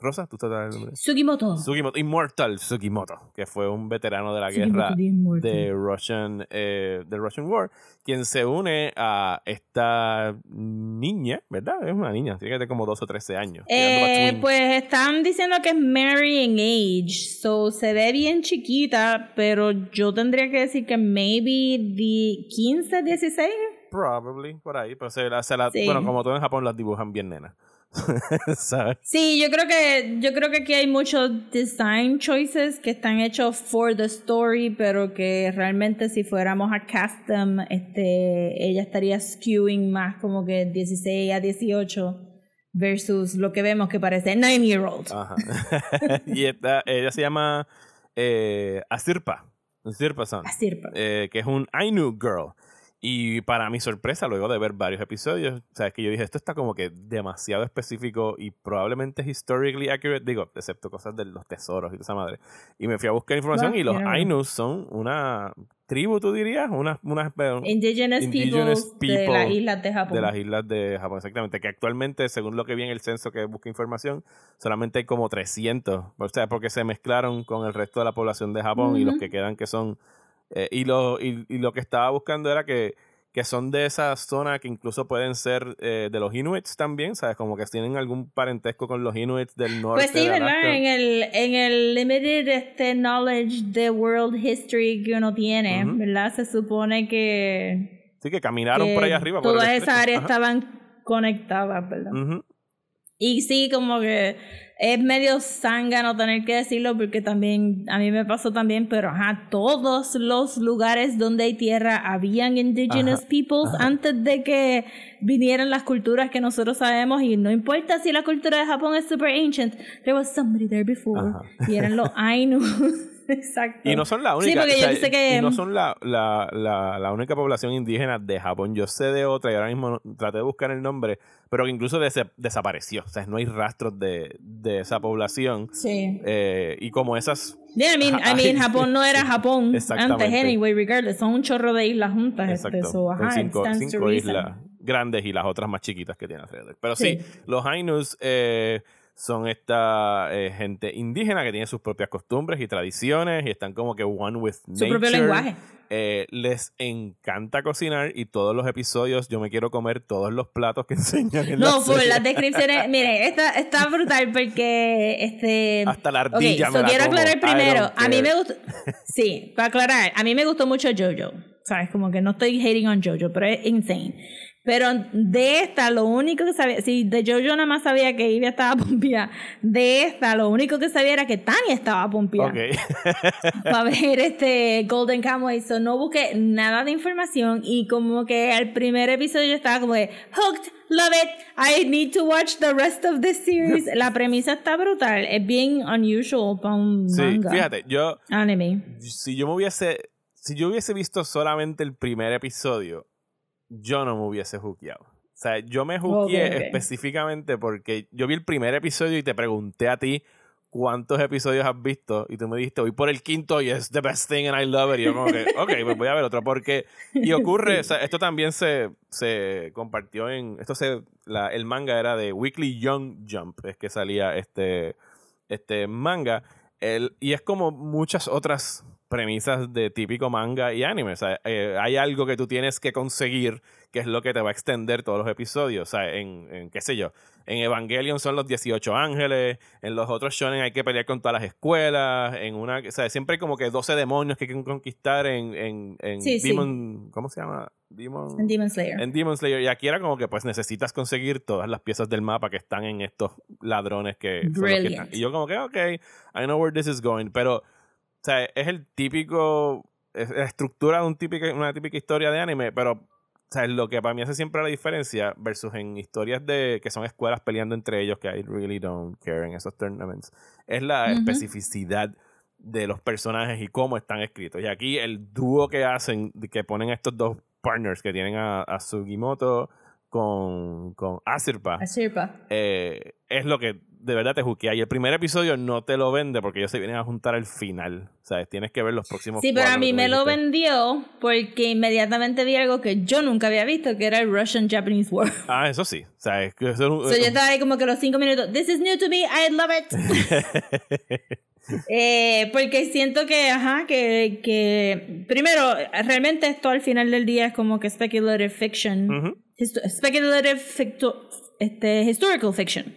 Rosa, ¿tú estás el nombre? Sugimoto. Sugimoto, Immortal Sugimoto, que fue un veterano de la Sugimoto guerra de Russian, eh, de Russian War, quien se une a esta niña, ¿verdad? Es una niña, tiene que tener como 12 o 13 años. Eh, pues están diciendo que es marrying age, so se ve bien chiquita, pero yo tendría que decir que maybe de 15, 16. Probably, por ahí, pero se la, se la- Sí. bueno, como todo en Japón las dibujan bien nenas. ¿Sabes? Sí, yo creo que yo creo que aquí hay muchos design choices que están hechos for the story, pero que realmente si fuéramos a cast them, este, ella estaría skewing más como que 16 a 18 versus lo que vemos que parece 9 year old. Ajá. y esta, ella se llama eh, Asirpa. Asirpa. eh, que es un Ainu Girl. Y para mi sorpresa, luego de ver varios episodios, sabes que yo dije, esto está como que demasiado específico y probablemente historically accurate, digo, excepto cosas de los tesoros y toda esa madre. Y me fui a buscar información y los. Ainus son una tribu, tú dirías, una, una Indigenous, Indigenous peoples de people las islas de Japón. de las islas de Japón, exactamente. Que actualmente, según lo que vi en el censo que busca información, solamente hay como 300. O sea, porque se mezclaron con el resto de la población de Japón y los que quedan que son... eh, y, lo, y, y lo que estaba buscando era que, que son de esa zona que incluso pueden ser eh, de los Inuits también, ¿sabes? Como que tienen algún parentesco con los Inuits del norte. Pues sí, de ¿verdad? En el, en el limited este, knowledge de world history que uno tiene. ¿verdad? Se supone que, Sí, que caminaron que por ahí arriba. todas esas áreas estaban conectadas, ¿verdad? Ujú. Y sí, como que es medio zángano tener que decirlo porque también, a mí me pasó también, pero ajá, todos los lugares donde hay tierra habían indigenous Ajá, peoples ajá. antes de que vinieran las culturas que nosotros sabemos y no importa si la cultura de Japón es super ancient, there was somebody there before Ajá. y eran los Ainu. Exacto. Y no son la Sí, única. porque o sea, yo sé que y no son la, la, la, la única población indígena de Japón. Yo sé de otra y ahora mismo traté de buscar el nombre, pero que incluso dese- desapareció. O sea, no hay rastros de, de esa población. Sí. Eh, y como esas. Yeah, I mean, I mean, Japón no era Japón antes anyway, regardless. Son un chorro de islas juntas. Este, Exacto. so, son ajá, cinco, cinco islas grandes y las otras más chiquitas que tiene alrededor. Pero sí, Sí. los Ainus eh, son esta eh, gente indígena que tiene sus propias costumbres y tradiciones y están como que one with Su propio nature. lenguaje. Eh, les encanta cocinar y todos los episodios yo me quiero comer todos los platos que enseñan en No, la por serie. las descripciones, mire, está, está brutal porque este Hasta la ardilla so me la quiero como. aclarar primero, a mí me gustó Sí, para aclarar, a mí me gustó mucho Jojo. ¿Sabes? Como que no estoy hating on Jojo, pero es insane. Pero de esta, lo único que sabía, sí, de Jojo nada más sabía que Ivy estaba pompeada. De esta, lo único que sabía era que Tania estaba pompeada. Ok. para ver este Golden Kamuy. So no busqué nada de información y como que al primer episodio yo estaba como de hooked, love it, I need to watch the rest of the series. La premisa está brutal, es bien unusual para un sí, manga. fíjate, yo Anime. si yo me hubiese si yo hubiese visto solamente el primer episodio, yo no me hubiese juqueado. O sea, yo me juqueé Ok, ok. específicamente porque yo vi el primer episodio y te pregunté a ti cuántos episodios has visto y tú me dijiste, voy por el quinto y es the best thing and I love it. Y yo como que, ok, pues voy a ver otro porque... Y ocurre, o sea, esto también se, se compartió en... Esto se... La, el manga era de Weekly Young Jump, es que salía este, este manga. El, y es como muchas otras premisas de típico manga y anime. O sea, eh, hay algo que tú tienes que conseguir que es lo que te va a extender todos los episodios. O sea, en, en qué sé yo, en Evangelion son los 18 ángeles, en los otros shonen hay que pelear con todas las escuelas, en una, o sea, siempre hay como que 12 demonios que hay que conquistar en, en, en Sí, sí. Demon, ¿cómo se llama? Demon, En Demon Slayer. en Demon Slayer. Y aquí era como que pues necesitas conseguir todas las piezas del mapa que están en estos ladrones que son los que están. Y yo como que, ok, I know where this is going. Pero, sea, es el típico, es la estructura de un típico, una típica historia de anime, pero, o sea, lo que para mí hace siempre la diferencia versus en historias de que son escuelas peleando entre ellos, que I really don't care en esos tournaments, es la especificidad de los personajes y cómo están escritos. Y aquí el dúo que hacen, que ponen estos dos partners que tienen a, a Sugimoto con, con Asirpa, Asirpa. eh, es lo que de verdad te juquea. Y el primer episodio no te lo vende porque ellos se vienen a juntar al final. Sea, tienes que ver los próximos Sí, pero a mí me lo vendió porque inmediatamente vi algo que yo nunca había visto, que era el Russian Japanese War. Ah, eso sí. O sea, es que eso es un- So, yo estaba ahí como que los cinco minutos, this is new to me, I love it. Eh, porque siento que, ajá, que, que primero, realmente esto al final del día es como que speculative fiction, Ujú. histo- speculative ficto- este, historical fiction,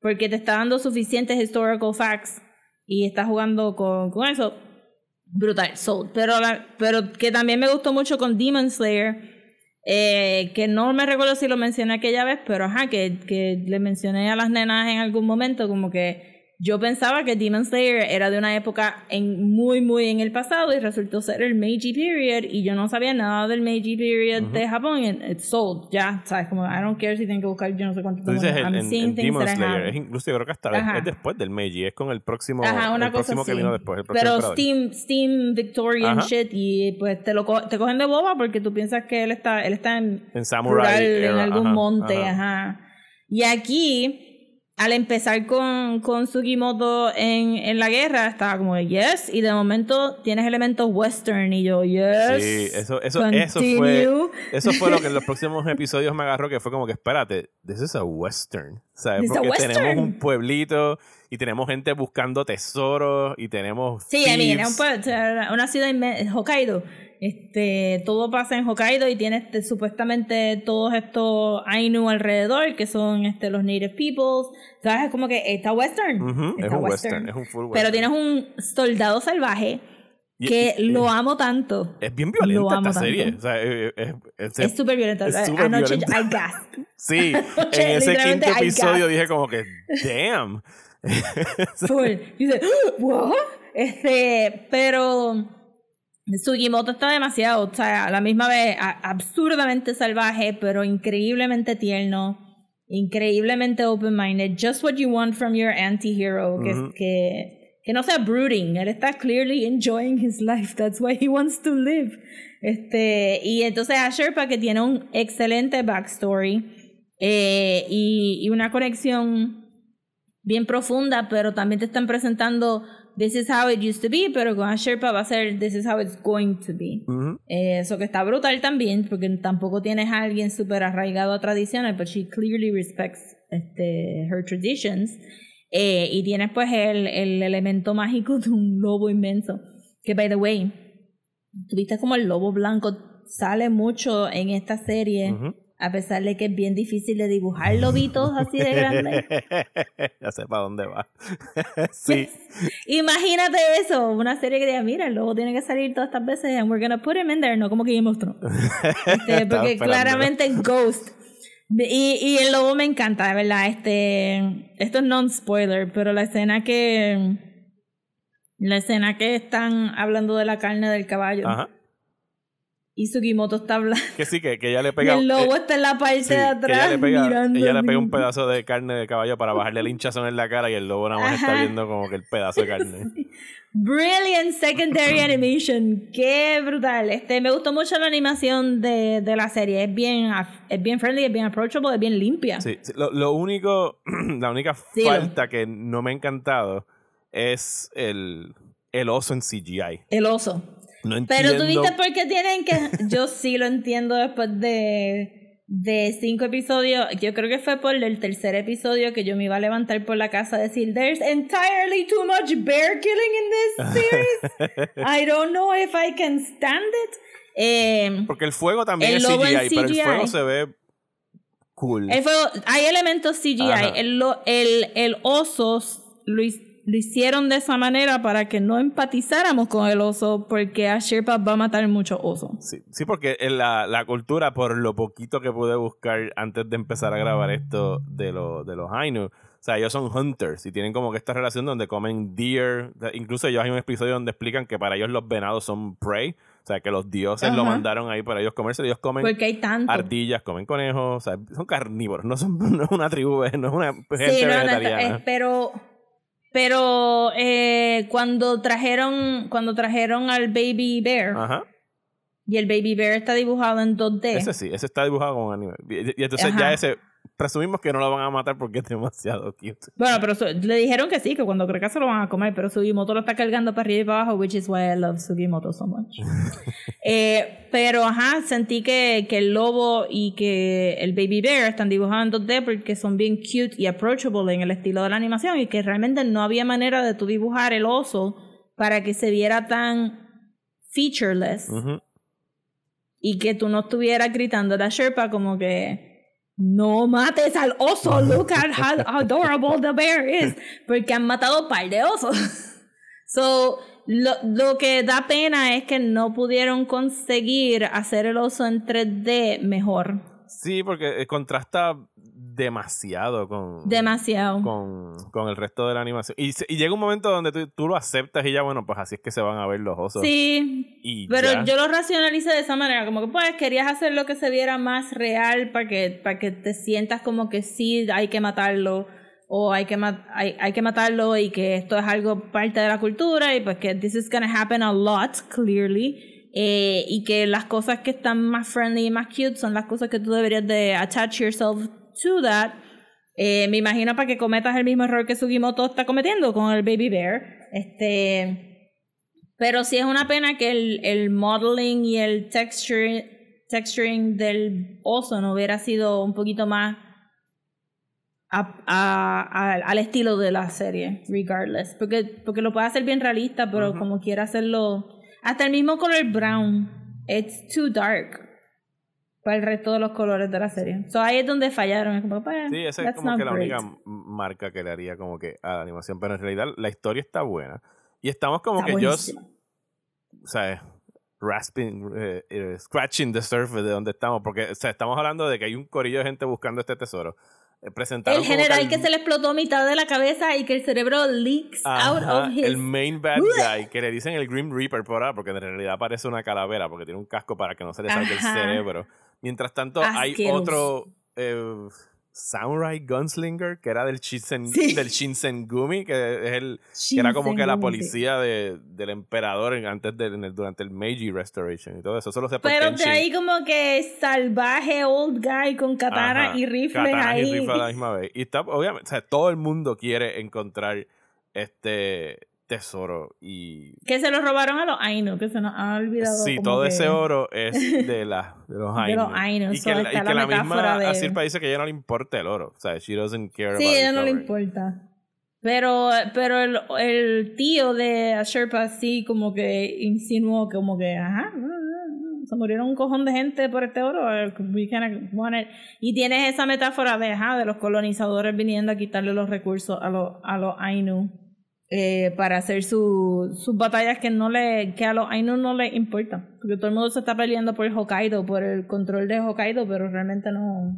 porque te está dando suficientes historical facts y está jugando con, con eso, brutal, sold. Pero, la- pero que también me gustó mucho con Demon Slayer, eh, que no me recuerdo si lo mencioné aquella vez, pero ajá, que, que le mencioné a las nenas en algún momento como que yo pensaba que Demon Slayer era de una época en, muy, muy en el pasado y resultó ser el Meiji Period y yo no sabía nada del Meiji Period de Japón y it's sold, ya, sabes, como I don't care si tienen que buscar yo no sé cuánto tiempo, el, I'm en, en Demon Slayer. Es incluso yo creo que hasta Ajá. es después del Meiji. Es con el próximo, Ajá, una el cosa próximo que vino después. El Pero. Steam, Steam Victorian Ajá. shit y pues te lo co- te cogen de boba porque tú piensas que él está él está en, En Samurai rural, en era, algún ajá, monte, ajá. Y aquí al empezar con, con Sugimoto en, en la guerra, estaba como, yes, y de momento tienes elementos western, y yo, yes. Sí, eso, eso, eso fue, continue". eso fue lo que en los próximos episodios me agarró, que fue como que, espérate, this is a western, ¿sabes? This Porque tenemos un pueblito y tenemos gente buscando tesoros y tenemos Sí, I mean, un pueblo, una ciudad inmen- Hokkaido. Este, todo pasa en Hokkaido y tiene este, supuestamente todos estos Ainu alrededor, que son este, los native peoples. ¿Sabes? Es como que está western. Ujú, es está un western, es un full Pero western. tienes un soldado salvaje Y- que y- lo amo tanto. Es bien Lo violenta amo esta serie. tanto. O sea, eh, eh, es, Es súper violento. es súper Anoche violenta. I gasped. Sí, Anoche, en ese quinto episodio dije como que, damn. Full. Y dice, ¿what? Este, pero Sugimoto está demasiado, o sea, a la misma vez a- absurdamente salvaje, pero increíblemente tierno, increíblemente open-minded, just what you want from your anti-hero, que, que, que no sea brooding, él está clearly enjoying his life, that's why he wants to live. Este, y entonces a Sherpa que tiene un excelente backstory eh, y, y una conexión bien profunda, pero también te están presentando This is how it used to be, pero con a Sherpa va a ser This is how it's going to be. Eh, Eso que está brutal también, porque tampoco tienes a alguien súper arraigado a tradiciones, pero she clearly respects este, her traditions. Eh, y tienes pues el, el elemento mágico de un lobo inmenso. Que, by the way, tuviste como el lobo blanco sale mucho en esta serie. A pesar de que es bien difícil de dibujar lobitos así de grandes. ya sé para dónde va. sí. Imagínate eso, una serie que diga, mira, el lobo tiene que salir todas estas veces and we're gonna put him in there, no como que Game of Thrones. Este, porque claramente Ghost. Y, y el lobo me encanta, de verdad. Este, esto es non-spoiler, pero la escena que. La escena que están hablando de la carne del caballo. Ajá. Y Sugimoto está hablando. Que sí, que, que ella le Y pega. el lobo eh, está en la parte sí, de atrás ella le pega, mirando. ella le pega un pedazo de carne de caballo para bajarle el hinchazón en la cara y el lobo nada más está viendo como que el pedazo de carne. Brilliant secondary animation. Qué brutal. Este, me gustó mucho la animación de, de la serie. Es bien, es bien friendly, es bien approachable, es bien limpia. Sí, sí, Lo, lo único, la única falta que no me ha encantado es el, el oso en CGI. El oso. No entiendo. Pero tú viste por qué tienen que. Yo sí lo entiendo después de, de cinco episodios. Yo creo que fue por el tercer episodio que yo me iba a levantar por la casa a decir: There's entirely too much bear killing in this series. I don't know if I can stand it. Eh, Porque el fuego también El es en CGI, pero el CGI. fuego se ve cool. el fuego- hay elementos CGI. El, el, el oso s- lo, hi- lo hicieron de esa manera para que no empatizáramos con el oso, porque a Sherpa va a matar muchos osos. Sí, sí, porque en la, la cultura, por lo poquito que pude buscar antes de empezar a grabar esto de, lo, de los Ainu, o sea, ellos son hunters y tienen como que esta relación donde comen deer. Incluso ellos hay un episodio donde explican que para ellos los venados son prey. O sea, que los dioses lo mandaron ahí para ellos comerse. Ellos comen Porque hay tanto. ardillas, comen conejos. O sea, son carnívoros. No, son, no es una tribu, no es una gente Sí, no, no, vegetariana. pero pero eh, cuando trajeron cuando trajeron al baby bear Ajá. Y el Baby Bear está dibujado en 2D. Ese sí, ese está dibujado con anime. Y, y entonces Ajá. ya ese, presumimos que no lo van a matar porque es demasiado cute. Bueno, pero su- le dijeron que sí, que cuando crezca se lo van a comer, pero Sugimoto lo está cargando para arriba y para abajo, which is why I love Sugimoto so much. Eh, pero ajá, sentí que, que el lobo y que el baby bear están dibujados en 2D porque son bien cute y approachable en el estilo de la animación y que realmente no había manera de tú dibujar el oso para que se viera tan featureless y que tú no estuvieras gritando a la Sherpa como que no mates al oso, look at how adorable the bear is, porque han matado un par de osos. So, lo, lo que da pena es que no pudieron conseguir hacer el oso en 3D mejor. Sí, porque eh, contrasta demasiado con, Demasiado. con, con el resto de la animación. Y, y llega un momento donde tú, tú lo aceptas y ya, bueno, pues así es que se van a ver los osos. Sí, Y pero ya. yo lo racionalicé de esa manera, como que pues querías hacer lo que se viera más real para que, para que te sientas como que sí hay que matarlo o hay que, hay, hay que matarlo y que esto es algo parte de la cultura y pues que this is gonna happen a lot, clearly. eh, y que las cosas que están más friendly y más cute son las cosas que tú deberías de attach yourself to that. Eh, me imagino para que cometas el mismo error que Sugimoto está cometiendo con el Baby Bear. Este, pero sí es una pena que el, el modeling y el texture, texturing del oso no hubiera sido un poquito más a- a- a- al estilo de la serie, regardless. Porque, porque lo puede hacer bien realista, pero como quiera hacerlo. Hasta el mismo color brown, it's too dark para el resto de los colores de la serie. So ahí es donde fallaron. Es como, pues, Sí, esa es como que la única marca que le haría como que a la animación. Pero en realidad la historia está buena. Y estamos como Está que yo, o sea, rasping, eh, eh, scratching the surface de donde estamos. Porque, o sea, estamos hablando de que hay un corillo de gente buscando este tesoro. Eh, presentaron El general el- que se le explotó a mitad de la cabeza y que el cerebro leaks out of his... el main bad guy que le dicen el Grim Reaper por ahora porque en realidad parece una calavera porque tiene un casco para que no se le salga el cerebro. Mientras tanto hay Asqueroso. otro eh, Samurai Gunslinger que era del Shinsen, Sí. del Shinsengumi que es el que era como que la policía de, del emperador en- antes del en el- durante el Meiji Restoration y todo eso. Eso lo sé por Pero de ahí como que salvaje old guy con katana Ajá, y rifles ahí. y rifles a la misma vez. Y está, obviamente, o sea, todo el mundo quiere encontrar este tesoro y Que se lo robaron a los Ainu, que se nos ha olvidado. Sí, todo que- ese oro es de, la, de los Ainu. De los Ainu, Y so que, la, y que la la misma de- Asirpa dice que a ella no le importa el oro. O sea, she doesn't care Sí, about ella no le importa. Pero, pero el, el tío de Sherpa sí como que insinuó como que, ajá, no, no, no, se murieron un cojón de gente por este oro. we kinda want it. Y tienes esa metáfora de, ajá, de los colonizadores viniendo a quitarle los recursos a los, a los Ainu eh, para hacer su- sus batallas que no le que a los Ainu no les importa. Porque todo el mundo se está peleando por Hokkaido, por el control de Hokkaido, pero realmente no...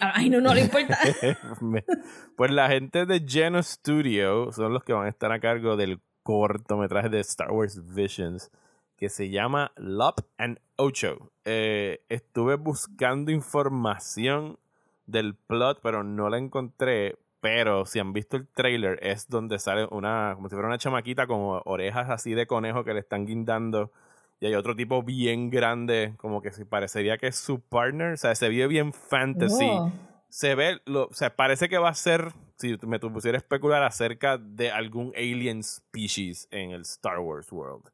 A Ainu no le importa. Pues la gente de Geno Studio son los que van a estar a cargo del cortometraje de Star Wars Visions que se llama Lop and Ocho. Eh, estuve buscando información del plot, pero no la encontré. Pero si han visto el trailer, es donde sale una, como si fuera una chamaquita con orejas así de conejo que le están guindando. Y hay otro tipo bien grande, como que parecería que es su partner. O sea, se ve bien fantasy se ve, lo, o sea, parece que va a ser, si me pusiera a especular acerca de algún alien species en el Star Wars World.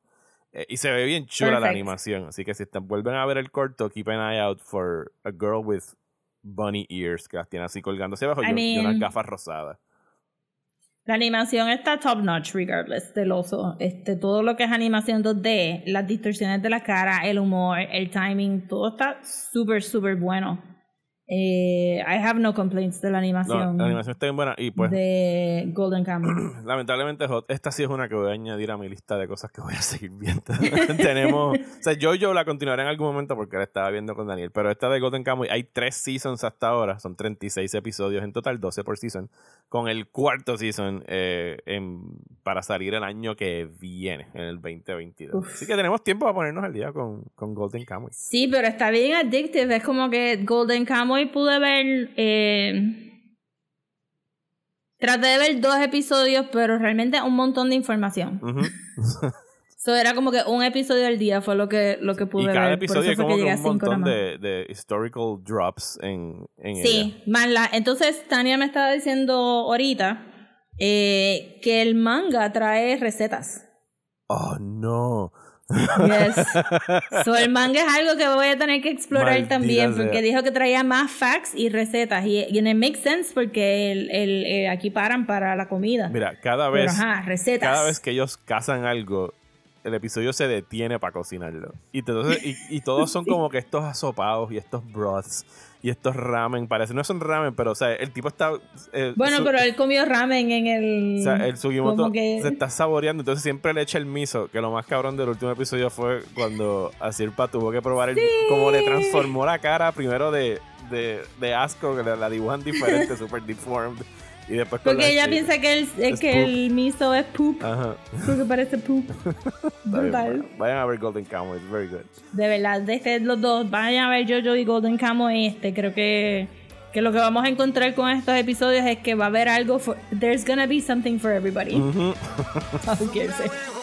Eh, y se ve bien chula la animación, así que si te vuelven a ver el corto, keep an eye out for a girl with bunny ears, que las tiene así colgándose abajo I y, un- y unas gafas rosadas. La animación está top notch, regardless del oso. Este, todo lo que es animación 2D, las distorsiones de la cara, el humor, el timing, todo está súper, súper bueno. Eh, I have no complaints de la No, animación, la animación está bien buena y pues de Golden Kamuy. lamentablemente esta sí es una que voy a añadir a mi lista de cosas que voy a seguir viendo. Tenemos, o sea, yo yo la continuaré en algún momento porque la estaba viendo con Daniel, pero esta de Golden Kamuy hay tres seasons hasta ahora, son 36 episodios en total, 12 por season, con el cuarto season eh, en- para salir el año que viene, en el 2022. Uf. Así que tenemos tiempo para ponernos al día con, con Golden Kamuy. Sí, pero está bien addictive. Es como que Golden Kamuy pude ver. Eh, traté de ver dos episodios, pero realmente un montón de información. So era como que un episodio al día fue lo que, lo que pude Y cada ver. Episodio es como que un montón de, de historical drops en, en ella. Sí, más la. Entonces, Tania me estaba diciendo ahorita eh, que el manga trae recetas. Oh, no. Yes. so, el manga es algo que voy a tener que explorar Maldita también sea. porque dijo que traía más facts y recetas. Y, y it makes sense porque el, el, eh, aquí paran para la comida. Mira, cada Pero vez, ajá, recetas. cada vez que ellos cazan algo, el episodio se detiene para cocinarlo. Y, entonces, y, y todos son como que estos asopados y estos broths y estos ramen. Parece, no son ramen, pero o sea, el tipo está... eh, Bueno, su- pero él comió ramen en el. O sea, el Sugimoto que- se está saboreando, entonces siempre le echa el miso, que lo más cabrón del último episodio fue cuando Asirpa tuvo que probar el cómo le transformó la cara primero de, de, de asco, que la, la dibujan diferente, super deformed, y después con Porque la- ella piensa que el, es que poop. el miso es poop. Ajá. Porque parece poop. Brutal. Vayan a ver Golden Kamuy, it's very good. De verdad, de este, los dos, vayan a ver Jojo y Golden Camo este. Creo que, que lo que vamos a encontrar con estos episodios es que va a haber algo. For, there's gonna be something for everybody. Ujú. Who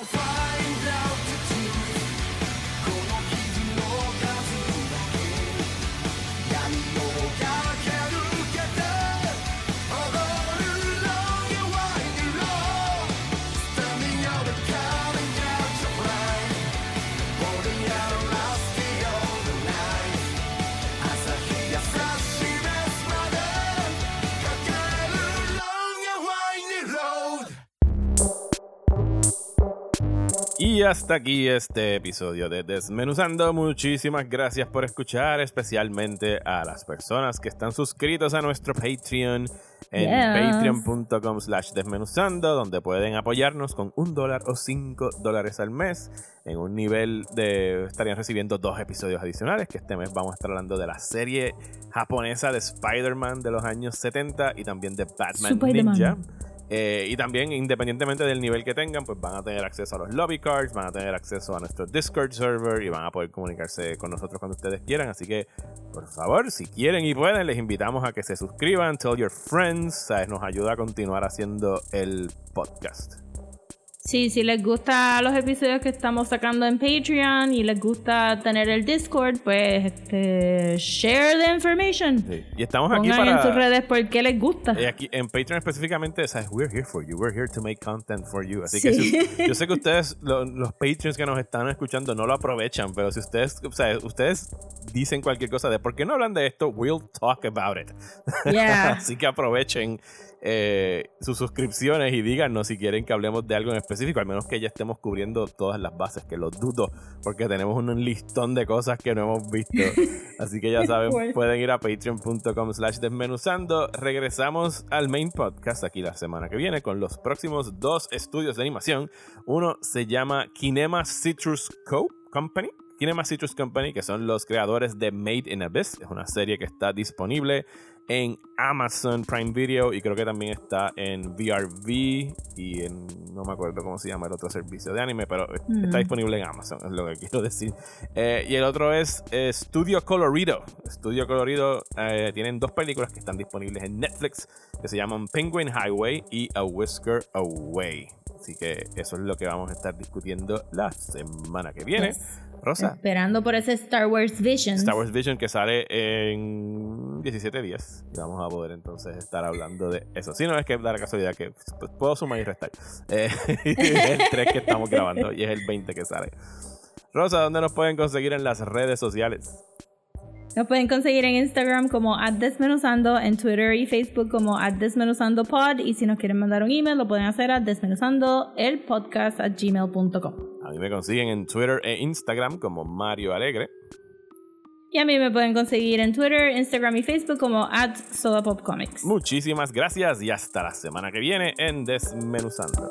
Y hasta aquí este episodio de Desmenuzando. Muchísimas gracias por escuchar, especialmente a las personas que están suscritos a nuestro Patreon en Yes. patreon.com slash desmenuzando, donde pueden apoyarnos con un dólar o cinco dólares al mes. En un nivel de... estarían recibiendo dos episodios adicionales, que este mes vamos a estar hablando de la serie japonesa de Spider-Man de los años 70 y también de Batman Spider-Man. Ninja. Eh, y también, independientemente del nivel que tengan, pues van a tener acceso a los lobby cards, van a tener acceso a nuestro Discord server y van a poder comunicarse con nosotros cuando ustedes quieran. Así que, por favor, si quieren y pueden, les invitamos a que se suscriban, tell your friends, ¿sabes? Nos ayuda a continuar haciendo el podcast. Sí, si les gusta los episodios que estamos sacando en Patreon y les gusta tener el Discord, pues este, share the information. Sí. Y estamos aquí Pongan en sus para. redes por qué les gusta. eh, aquí en Patreon específicamente, ¿sabes? We're here for you. We're here to make content for you. Así que Sí. si- yo sé que ustedes, lo- los Patreons que nos están escuchando, no lo aprovechan, pero si ustedes, o sea, ustedes dicen cualquier cosa de por qué no hablan de esto, we'll talk about it. Yeah. Así que aprovechen eh, sus suscripciones y díganos si quieren que hablemos de algo en específico, al menos que ya estemos cubriendo todas las bases, que lo dudo, porque tenemos un listón de cosas que no hemos visto. Así que ya saben, pueden ir a patreon.com slash desmenuzando. Regresamos al main podcast aquí la semana que viene con los próximos dos estudios de animación. Uno se llama Kinema Citrus Co. Company. Kinema Citrus Company, que son los creadores de Made in Abyss. Es una serie que está disponible en Amazon Prime Video y creo que también está en VRV y en no me acuerdo cómo se llama el otro servicio de anime, pero Mm. está disponible en Amazon, es lo que quiero decir. Eh, y el otro es eh, Studio Colorido. Studio Colorido eh, tienen dos películas que están disponibles en Netflix que se llaman Penguin Highway y A Whisker Away. Así que eso es lo que vamos a estar discutiendo la semana que viene. Yes. Rosa, Esperando por ese Star Wars Vision. Star Wars Vision que sale en 17 días. Y vamos a poder entonces estar hablando de eso. Si no es que da la casualidad que pues, puedo sumar y restar. Eh, es el 3 que estamos grabando y es el 20 que sale. Rosa, ¿dónde nos pueden conseguir en las redes sociales? Nos pueden conseguir en Instagram como desmenuzando, en Twitter y Facebook como desmenuzandopod y si nos quieren mandar un email lo pueden hacer a desmenuzando el podcast at gmail.com. A mí me consiguen en Twitter e Instagram como Mario Alegre. Y a mí me pueden conseguir en Twitter, Instagram y Facebook como at Sodapopcomics. Muchísimas gracias y hasta la semana que viene en Desmenuzando.